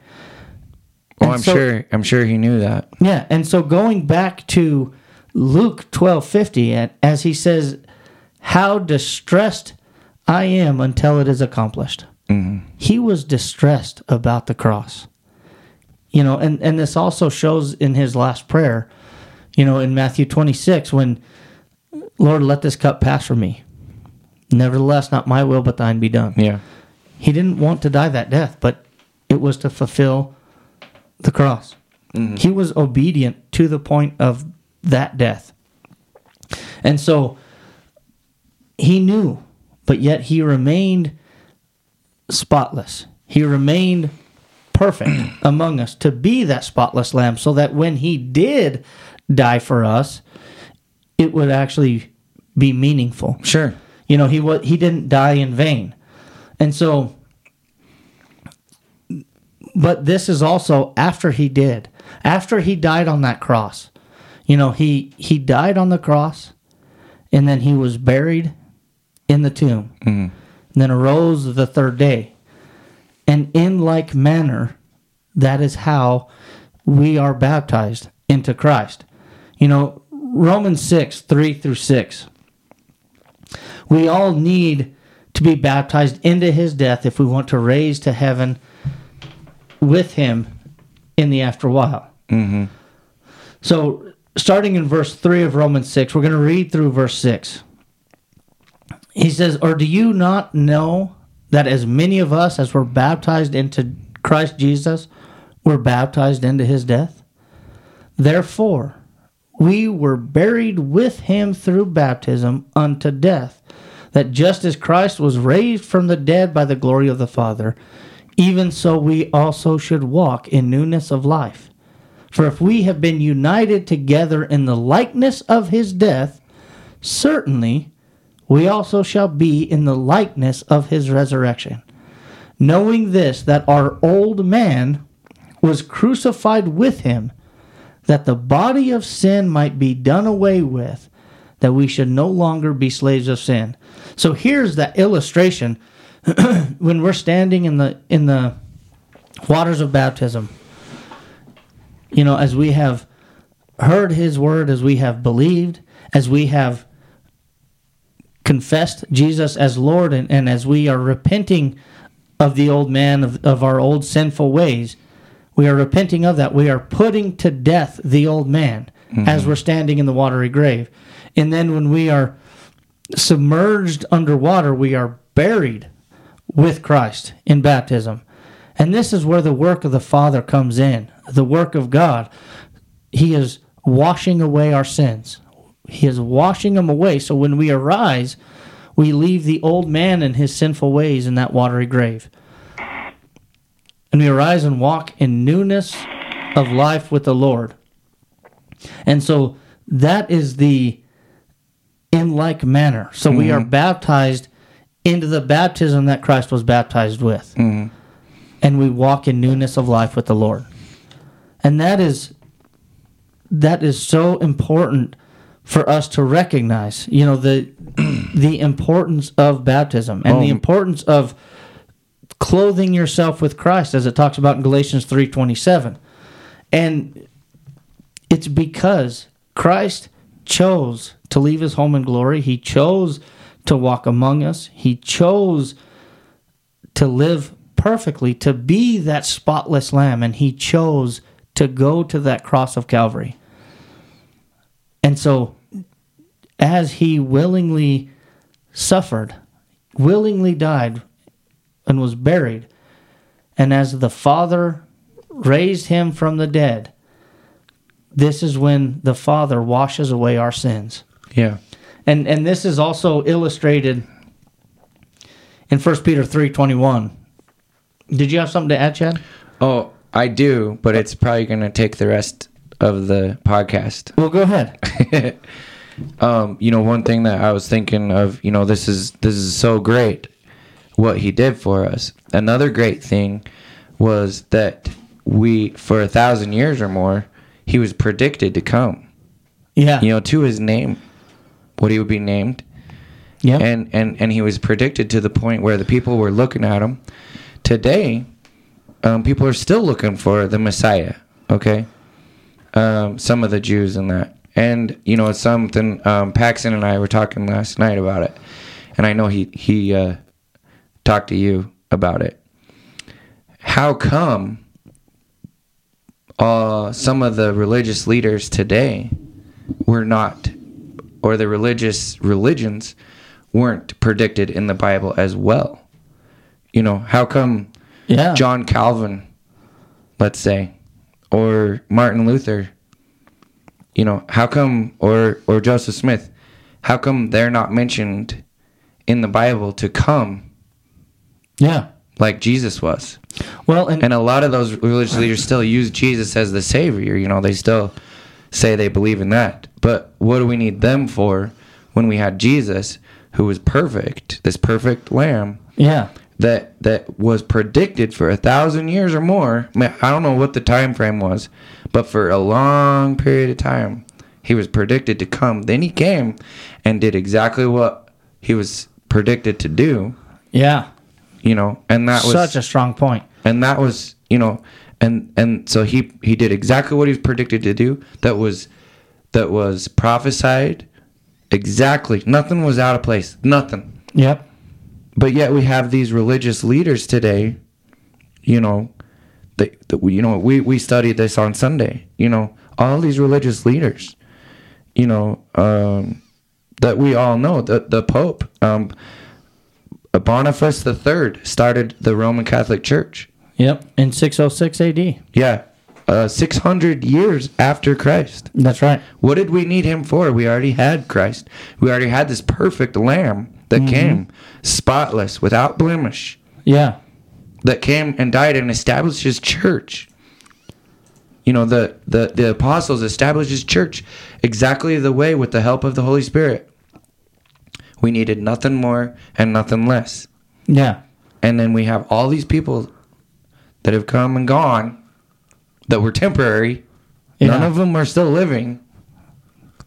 Well, And I'm so- sure. I'm sure he knew that. Yeah, and so going back to Luke twelve fifty, and as he says, "How distressed I am until it is accomplished." Mm-hmm. He was distressed about the cross. You know, and and this also shows in his last prayer. You know, in Matthew twenty six, when Lord, let this cup pass from me. Nevertheless, not my will, but thine be done. Yeah. He didn't want to die that death, but it was to fulfill the cross. Mm-hmm. He was obedient to the point of that death. And so he knew, but yet he remained spotless. He remained perfect among us to be that spotless lamb so that when he did die for us, it would actually be meaningful. Sure. You know, he wa- he didn't die in vain. And so but this is also after he did. After he died on that cross. You know, he he died on the cross and then he was buried in the tomb. Mm-hmm. And then arose the third day. And in like manner, that is how we are baptized into Christ. You know, Romans 6, 3 through 6. We all need to be baptized into his death if we want to raise to heaven with him in the after while. Mm-hmm. So, starting in verse 3 of Romans 6, we're going to read through verse 6. He says, Or do you not know that as many of us as were baptized into Christ Jesus were baptized into his death? Therefore, we were buried with him through baptism unto death, that just as Christ was raised from the dead by the glory of the Father, even so we also should walk in newness of life. For if we have been united together in the likeness of his death, certainly we also shall be in the likeness of his resurrection. Knowing this, that our old man was crucified with him, that the body of sin might be done away with, that we should no longer be slaves of sin. So here's that illustration when we're standing in the in the waters of baptism. You know, as we have heard his word, as we have believed, as we have confessed Jesus as Lord, and, and as we are repenting of the old man, of, of our old sinful ways, we are repenting of that. We are putting to death the old man mm-hmm. as we're standing in the watery grave. And then when we are submerged underwater, we are buried with Christ in baptism. And this is where the work of the Father comes in, the work of God. He is washing away our sins. He is washing them away. So when we arise, we leave the old man and his sinful ways in that watery grave. And we arise and walk in newness of life with the Lord. And so that is the in like manner. So we mm-hmm. are baptized into the baptism that Christ was baptized with. Mm-hmm. And we walk in newness of life with the Lord. And that is that is so important for us to recognize, you know, the the importance of baptism and the Oh. importance of clothing yourself with Christ as it talks about in Galatians 3:27. And it's because Christ chose to leave his home in glory. He chose to walk among us. He chose to live perfectly, to be that spotless lamb, and he chose to go to that cross of Calvary. And so, as he willingly suffered, willingly died, and was buried, and as the Father raised him from the dead, this is when the Father washes away our sins. Yeah. And and this is also illustrated in 1 Peter 3:21. Did you have something to add, Chad? Oh, I do, but it's probably going to take the rest of the podcast. Well, go ahead. um, you know, one thing that I was thinking of, you know, this is this is so great what he did for us. Another great thing was that we for a thousand years or more, he was predicted to come. Yeah. You know, to his name, what he would be named. yeah. and and and he was predicted to the point where the people were looking at him. Today, um, people are still looking for the Messiah. Okay, um, some of the Jews in that, and you know, it's something. Um, Paxton and I were talking last night about it, and I know he he uh, talked to you about it. How come uh, some of the religious leaders today were not, or the religious religions weren't predicted in the Bible as well? You know, how come yeah. John Calvin, let's say, or Martin Luther, you know, how come, or or Joseph Smith, how come they're not mentioned in the Bible to come Yeah. like Jesus was? Well, and, And a lot of those religious leaders still use Jesus as the savior. You know, they still say they believe in that. But what do we need them for when we had Jesus, who was perfect, this perfect lamb yeah. That that was predicted for a thousand years or more? I, mean, I don't know what the time frame was, but for a long period of time, he was predicted to come. Then he came and did exactly what he was predicted to do. Yeah. You know, and that was Such a strong point. and that was you know and and so he he did exactly what he was predicted to do that was that was prophesied exactly nothing was out of place nothing Yep. But yet we have these religious leaders today. You know, that, that we, you know we we studied this on Sunday. You know, all these religious leaders. You know, um, that we all know the the Pope. Um, Boniface the Third started the Roman Catholic Church. Yep, in 606 AD. Yeah, uh, six hundred years after Christ. That's right. What did we need him for? We already had Christ. We already had this perfect lamb that mm-hmm. came spotless, without blemish, Yeah. that came and died and established his church. You know, the, the, the apostles established his church exactly the way with the help of the Holy Spirit. We needed nothing more and nothing less. Yeah. And then we have all these people that have come and gone that were temporary. None of them are still living.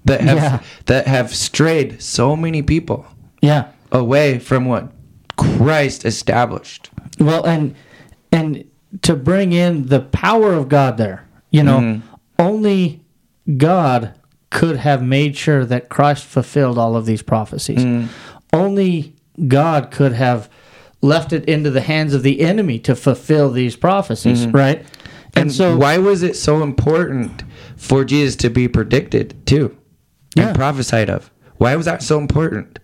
That have Yeah. that have strayed so many people Yeah. Away from what Christ established. Well, and and to bring in the power of God there, you know, Mhm. only God could have made sure that Christ fulfilled all of these prophecies. Mm. Only God could have left it into the hands of the enemy to fulfill these prophecies, right? And, Mm-hmm. And so, why was it so important for Jesus to be predicted too Yeah. and prophesied of? Why was that so important?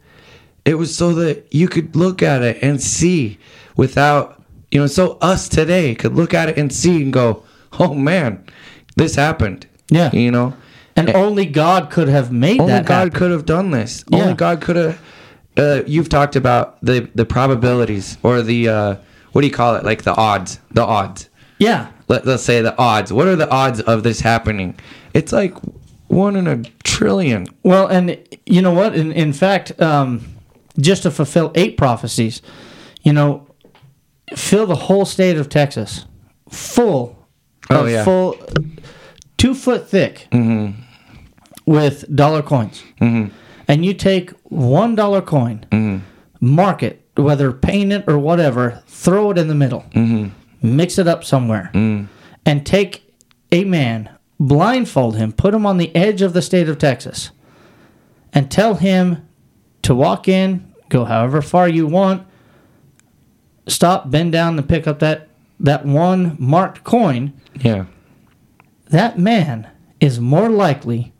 It was so that you could look at it and see without, you know, so us today could look at it and see and go, oh man, this happened. Yeah. You know? and only God could have made Only that God happen. could have done this. Yeah. Only God could have. Uh, you've talked about the the probabilities or the uh, what do you call it? Like the odds. The odds. Yeah. Let, let's say the odds. What are the odds of this happening? It's like one in a trillion. Well, and you know what? In in fact, um, just to fulfill eight prophecies, you know, fill the whole state of Texas full Oh, of yeah. full two foot thick mm-hmm. with dollar coins, mm-hmm. and you take one dollar coin, mm-hmm. mark it, whether paint it or whatever, throw it in the middle, mix it up somewhere, mm. and take a man, blindfold him, put him on the edge of the state of Texas, and tell him to walk in, go however far you want, stop, bend down, and pick up that that one marked coin. Yeah. That man is more likely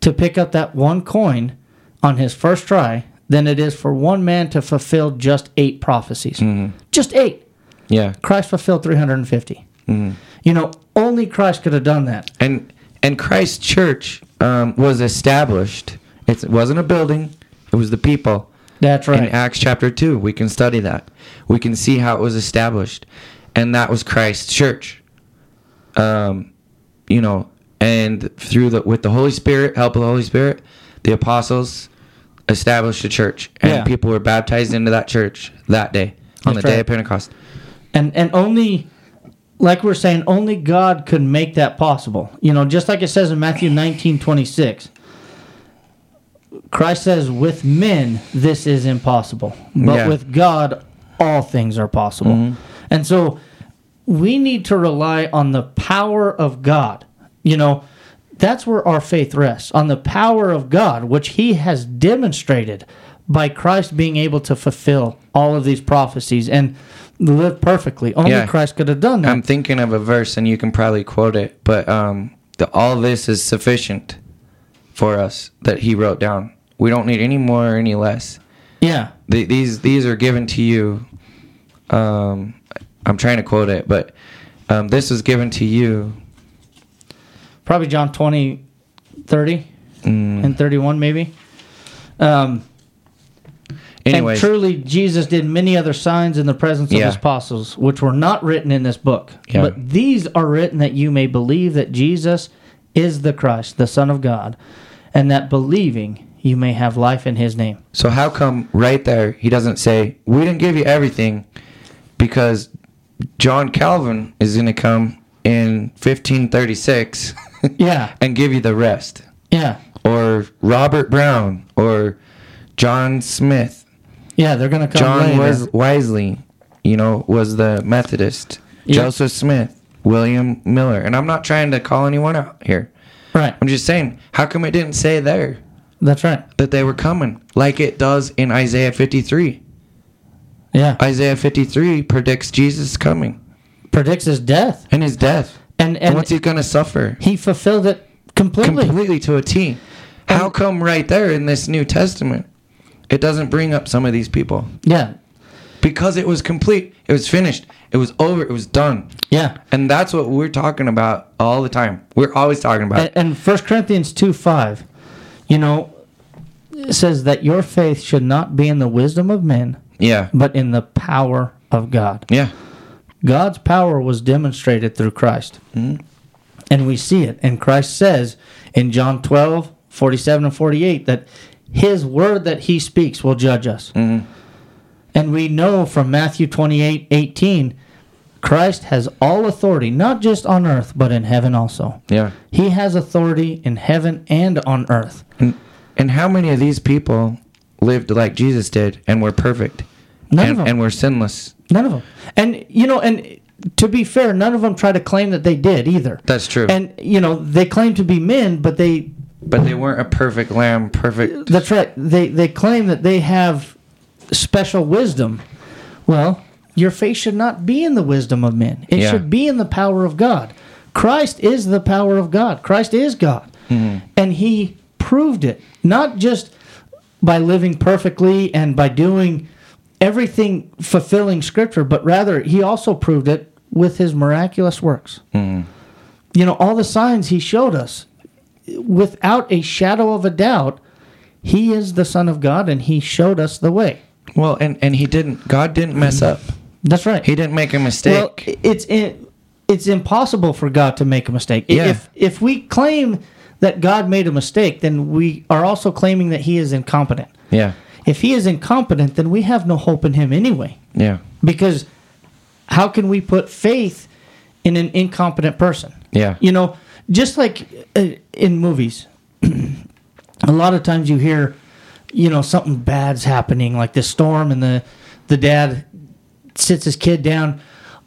to pick up that one coin on his first try than it is for one man to fulfill just eight prophecies. Just eight. Yeah. Christ fulfilled 350. You know, only Christ could have done that. And and Christ's church um, was established. It's, it wasn't a building. It was the people. That's right. In. Acts chapter 2, we can study that. We can see how it was established. And that was Christ's church. Um, you know, and through the with the Holy Spirit, help of the Holy Spirit, the apostles established a church and Yeah. people were baptized into that church that day on That's the day of Pentecost. and and only like we're saying only god could make that possible you know just like it says in matthew 19 26 christ says with men this is impossible but Yeah. with god all things are possible. And so we need to rely on the power of god. You know that's where our faith rests on the power of god which he has demonstrated by christ being able to fulfill all of these prophecies and live perfectly. Only Yeah. christ could have done that. I'm thinking of a verse and you can probably quote it, but um, the, all this is sufficient for us that he wrote down. We don't need any more or any less. yeah the, these these are given to you. Um, I'm trying to quote it, but um, this was given to you. probably john 20 30 Mm. and 31 maybe um Anyways, and truly jesus did many other signs in the presence of Yeah. his apostles which were not written in this book Yeah. but these are written that you may believe that jesus is the christ the son of god and that believing you may have life in his name. So how come right there he doesn't say we didn't give you everything because John Calvin is going to come in 1536 yeah. and give you the rest, yeah. Or Robert Brown, or John Smith, yeah they're gonna come John later. Wesley, you know, was the Methodist. Joseph Smith, William Miller, and I'm not trying to call anyone out here. right I'm just saying, how come it didn't say there that's right that they were coming like it does in Isaiah 53? Yeah. Isaiah 53 predicts Jesus coming Predicts his death. and his death. And And and what's he going to suffer? he fulfilled it completely. Completely to a T. How come right there in this New Testament it doesn't bring up some of these people? Yeah. Because it was complete. It was finished. It was over. It was done. Yeah. And that's what we're talking about all the time. We're always talking about. And, and 1 Corinthians 2 5, you know, it says that your faith should not be in the wisdom of men, yeah. but in the power of God. Yeah. God's power was demonstrated through Christ. Mm-hmm. And we see it. And Christ says in John 12, 47 and 48 that his word that he speaks will judge us. Mm-hmm. And we know from Matthew 28, 18, Christ has all authority, not just on earth, but in heaven also. Yeah. He has authority in heaven and on earth. And, and how many of these people lived like Jesus did and were perfect? None and, of them. and were sinless. None of them. And, you know, and to be fair, none of them try to claim that they did either. That's true. And, you know, they claim to be men, but they but they weren't a perfect lamb, perfect. That's right. They they claim that they have special wisdom. Well, your faith should not be in the wisdom of men. It Yeah. should be in the power of God. Christ is the power of God. Christ is God. Mm-hmm. And he proved it not just by living perfectly and by doing everything fulfilling scripture, but rather he also proved it with his miraculous works. Mm-hmm. You know, all the signs he showed us without a shadow of a doubt, he is the Son of God and he showed us the way. Well, and, and he didn't, God didn't mess up. That's right. He didn't make a mistake. well, it's in, it's impossible for God to make a mistake. Yeah. If if we claim that God made a mistake, then we are also claiming that he is incompetent. yeah. If he is incompetent, then we have no hope in him anyway. Yeah. Because how can we put faith in an incompetent person? Yeah. You know, just like uh, in movies, a lot of times you hear, you know, something bad's happening, like this storm, and the the dad sits his kid down.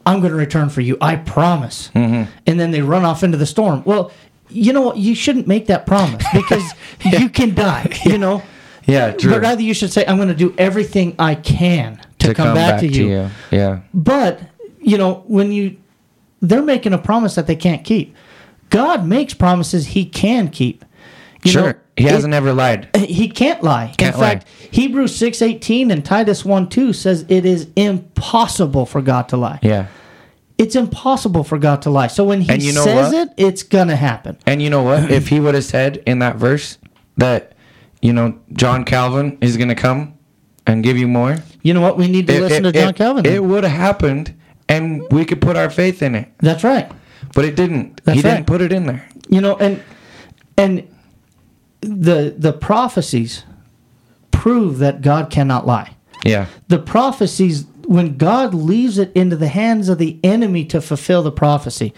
I'm going to return for you. I promise. Mm-hmm. And then they run off into the storm. Well, you know what? You shouldn't make that promise because you can die. You know. Yeah, true. But rather, you should say, "I'm going to do everything I can to, come, back, to you." Yeah. But you know, when you they're making a promise that they can't keep. God makes promises He can keep. You sure. know, he hasn't ever lied. Uh, he can't lie. Can't In fact, Hebrews six eighteen and Titus one two says it is impossible for God to lie. Yeah. It's impossible for God to lie. So when He you know says what? it, it's gonna happen. And you know what? if he would have said in that verse that, you know, John Calvin is going to come and give you more, You know what? We need to it- listen it- to John it- Calvin. It would have happened and we could put our faith in it. That's right. But it didn't. That's he right. didn't put it in there. you know and and the the prophecies prove that god cannot lie Yeah. the prophecies when god leaves it into the hands of the enemy to fulfill the prophecy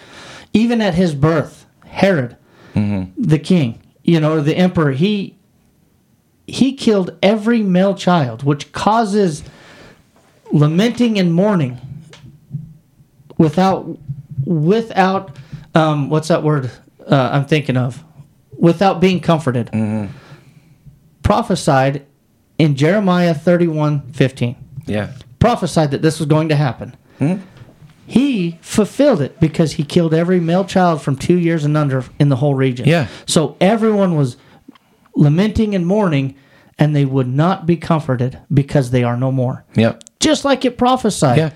even at his birth herod the king you know the emperor he he killed every male child which causes lamenting and mourning without without um, what's that word uh, I'm thinking of? Without being comforted. Prophesied in Jeremiah 31 15. Yeah. Prophesied that this was going to happen. Hmm? He fulfilled it because he killed every male child from two years and under in the whole region. Yeah. So everyone was lamenting and mourning, and they would not be comforted because they are no more. Yep. Just like it prophesied. Yeah.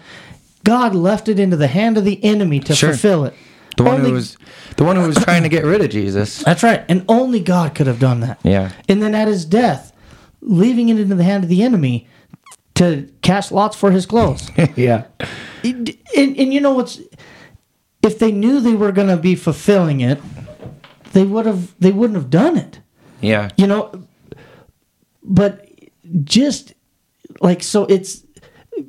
God left it into the hand of the enemy to Sure. fulfill it. The one Only- who was the one who was trying to get rid of Jesus. That's right. And only God could have done that. Yeah. And then at his death, leaving it into the hand of the enemy to cast lots for his clothes. yeah. and, and you know what's if they knew they were going to be fulfilling it, they would have they wouldn't have done it. Yeah. You know, but just like so it's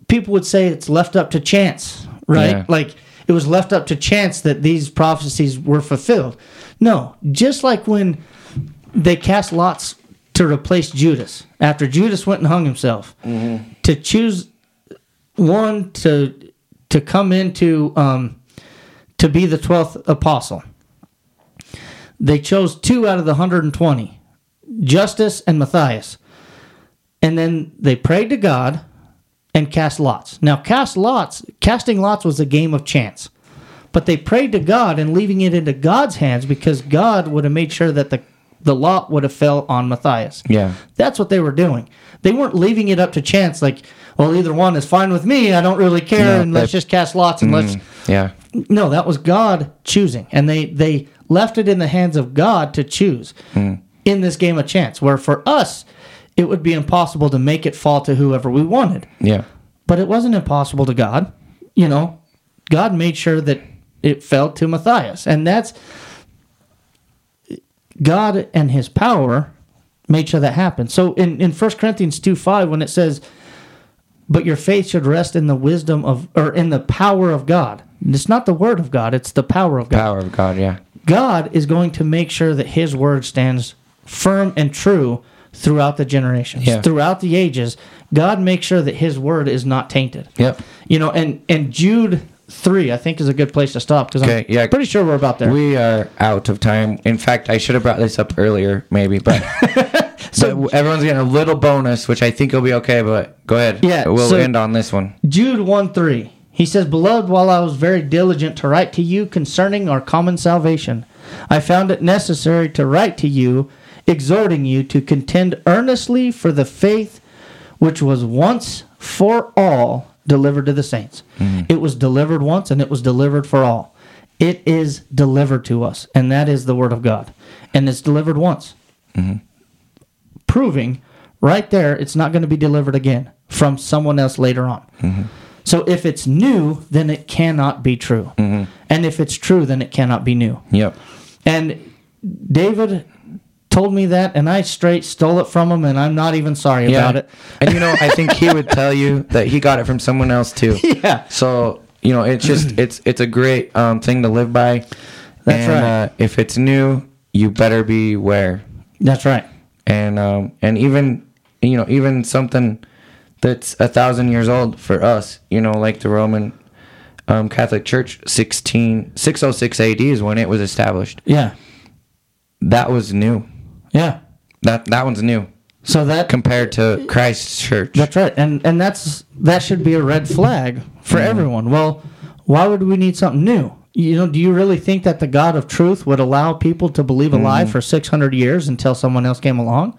people would say it's left up to chance, right? Yeah. Like it was left up to chance that these prophecies were fulfilled. No, just like when they cast lots to replace Judas after Judas went and hung himself to choose one to to come into um, to be the twelfth apostle. They chose two out of the hundred and twenty, Justus and Matthias, and then they prayed to God, and cast lots. Now, cast lots, casting lots was a game of chance. But they prayed to God and leaving it into God's hands because God would have made sure that the the lot would have fell on Matthias. Yeah. That's what they were doing. They weren't leaving it up to chance like, well, either one is fine with me. I don't really care No, and let's just cast lots and let's mm, Yeah. no, that was God choosing, and they they left it in the hands of God to choose mm. in this game of chance. Where for us, it would be impossible to make it fall to whoever we wanted, Yeah. but it wasn't impossible to God. You know, God made sure that it fell to Matthias, and that's God and His power made sure that happened. So in in First Corinthians two five, when it says but your faith should rest in the wisdom of or in the power of God. It's not the word of God, it's the power of God. Power of God. Yeah. God is going to make sure that his word stands firm and true throughout the generations, Yeah. throughout the ages. God makes sure that his word is not tainted. Yep. You know, and and Jude 3 I think is a good place to stop cuz Okay, I'm yeah. pretty sure we're about there. We are out of time. In fact, I should have brought this up earlier, maybe, but so everyone's getting a little bonus, which I think will be okay. But go ahead. Yeah, we'll so- end on this one. Jude 1 3. He says, Beloved, while I was very diligent to write to you concerning our common salvation, I found it necessary to write to you, exhorting you to contend earnestly for the faith which was once for all delivered to the saints. Mm. It was delivered once and it was delivered for all. It is delivered to us, and that is the Word of God. And it's delivered once. Mm-hmm. Proving right there it's not going to be delivered again from someone else later on. Mm-hmm. So if it's new, then it cannot be true. Mm-hmm. And if it's true, then it cannot be new. Yep. And David told me that, and I straight stole it from him, and I'm not even sorry about it. and you know, I think he would tell you that he got it from someone else too. Yeah. So you know, it's just it's it's a great um, thing to live by. That's and, right. Uh, if it's new, you better beware. That's right. and um, and even you know even something that's a thousand years old for us you know like the roman um, catholic church 16 606 ad is when it was established Yeah. that was new Yeah. that that one's new So that compared to christ's church That's right, and and that's that should be a red flag for mm-hmm. everyone. Well, why would we need something new? You know, do you really think that the God of truth would allow people to believe a lie mm-hmm. for six hundred years until someone else came along?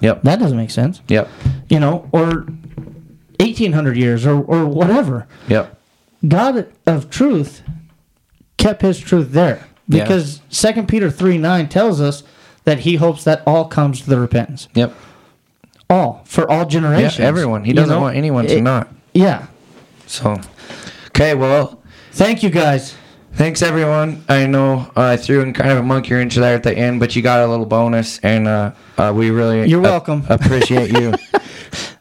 yep That doesn't make sense. yep You know, or eighteen hundred years, or or whatever. yep God of truth kept His truth there Yeah. because Second Peter three nine tells us that He hopes that all comes to the repentance. yep All for all generations. yeah everyone he doesn't know? want anyone to It- not Yeah. so okay well Thank you guys. Thanks everyone. I know uh, I threw in kind of a monkey wrench there at the end, but you got a little bonus, and uh, uh, we really You're welcome. appreciate you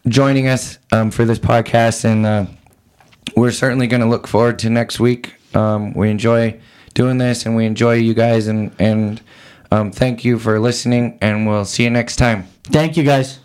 joining us um, for this podcast, and uh, we're certainly going to look forward to next week. Um, we enjoy doing this, and we enjoy you guys, and and um, thank you for listening, and we'll see you next time. Thank you guys.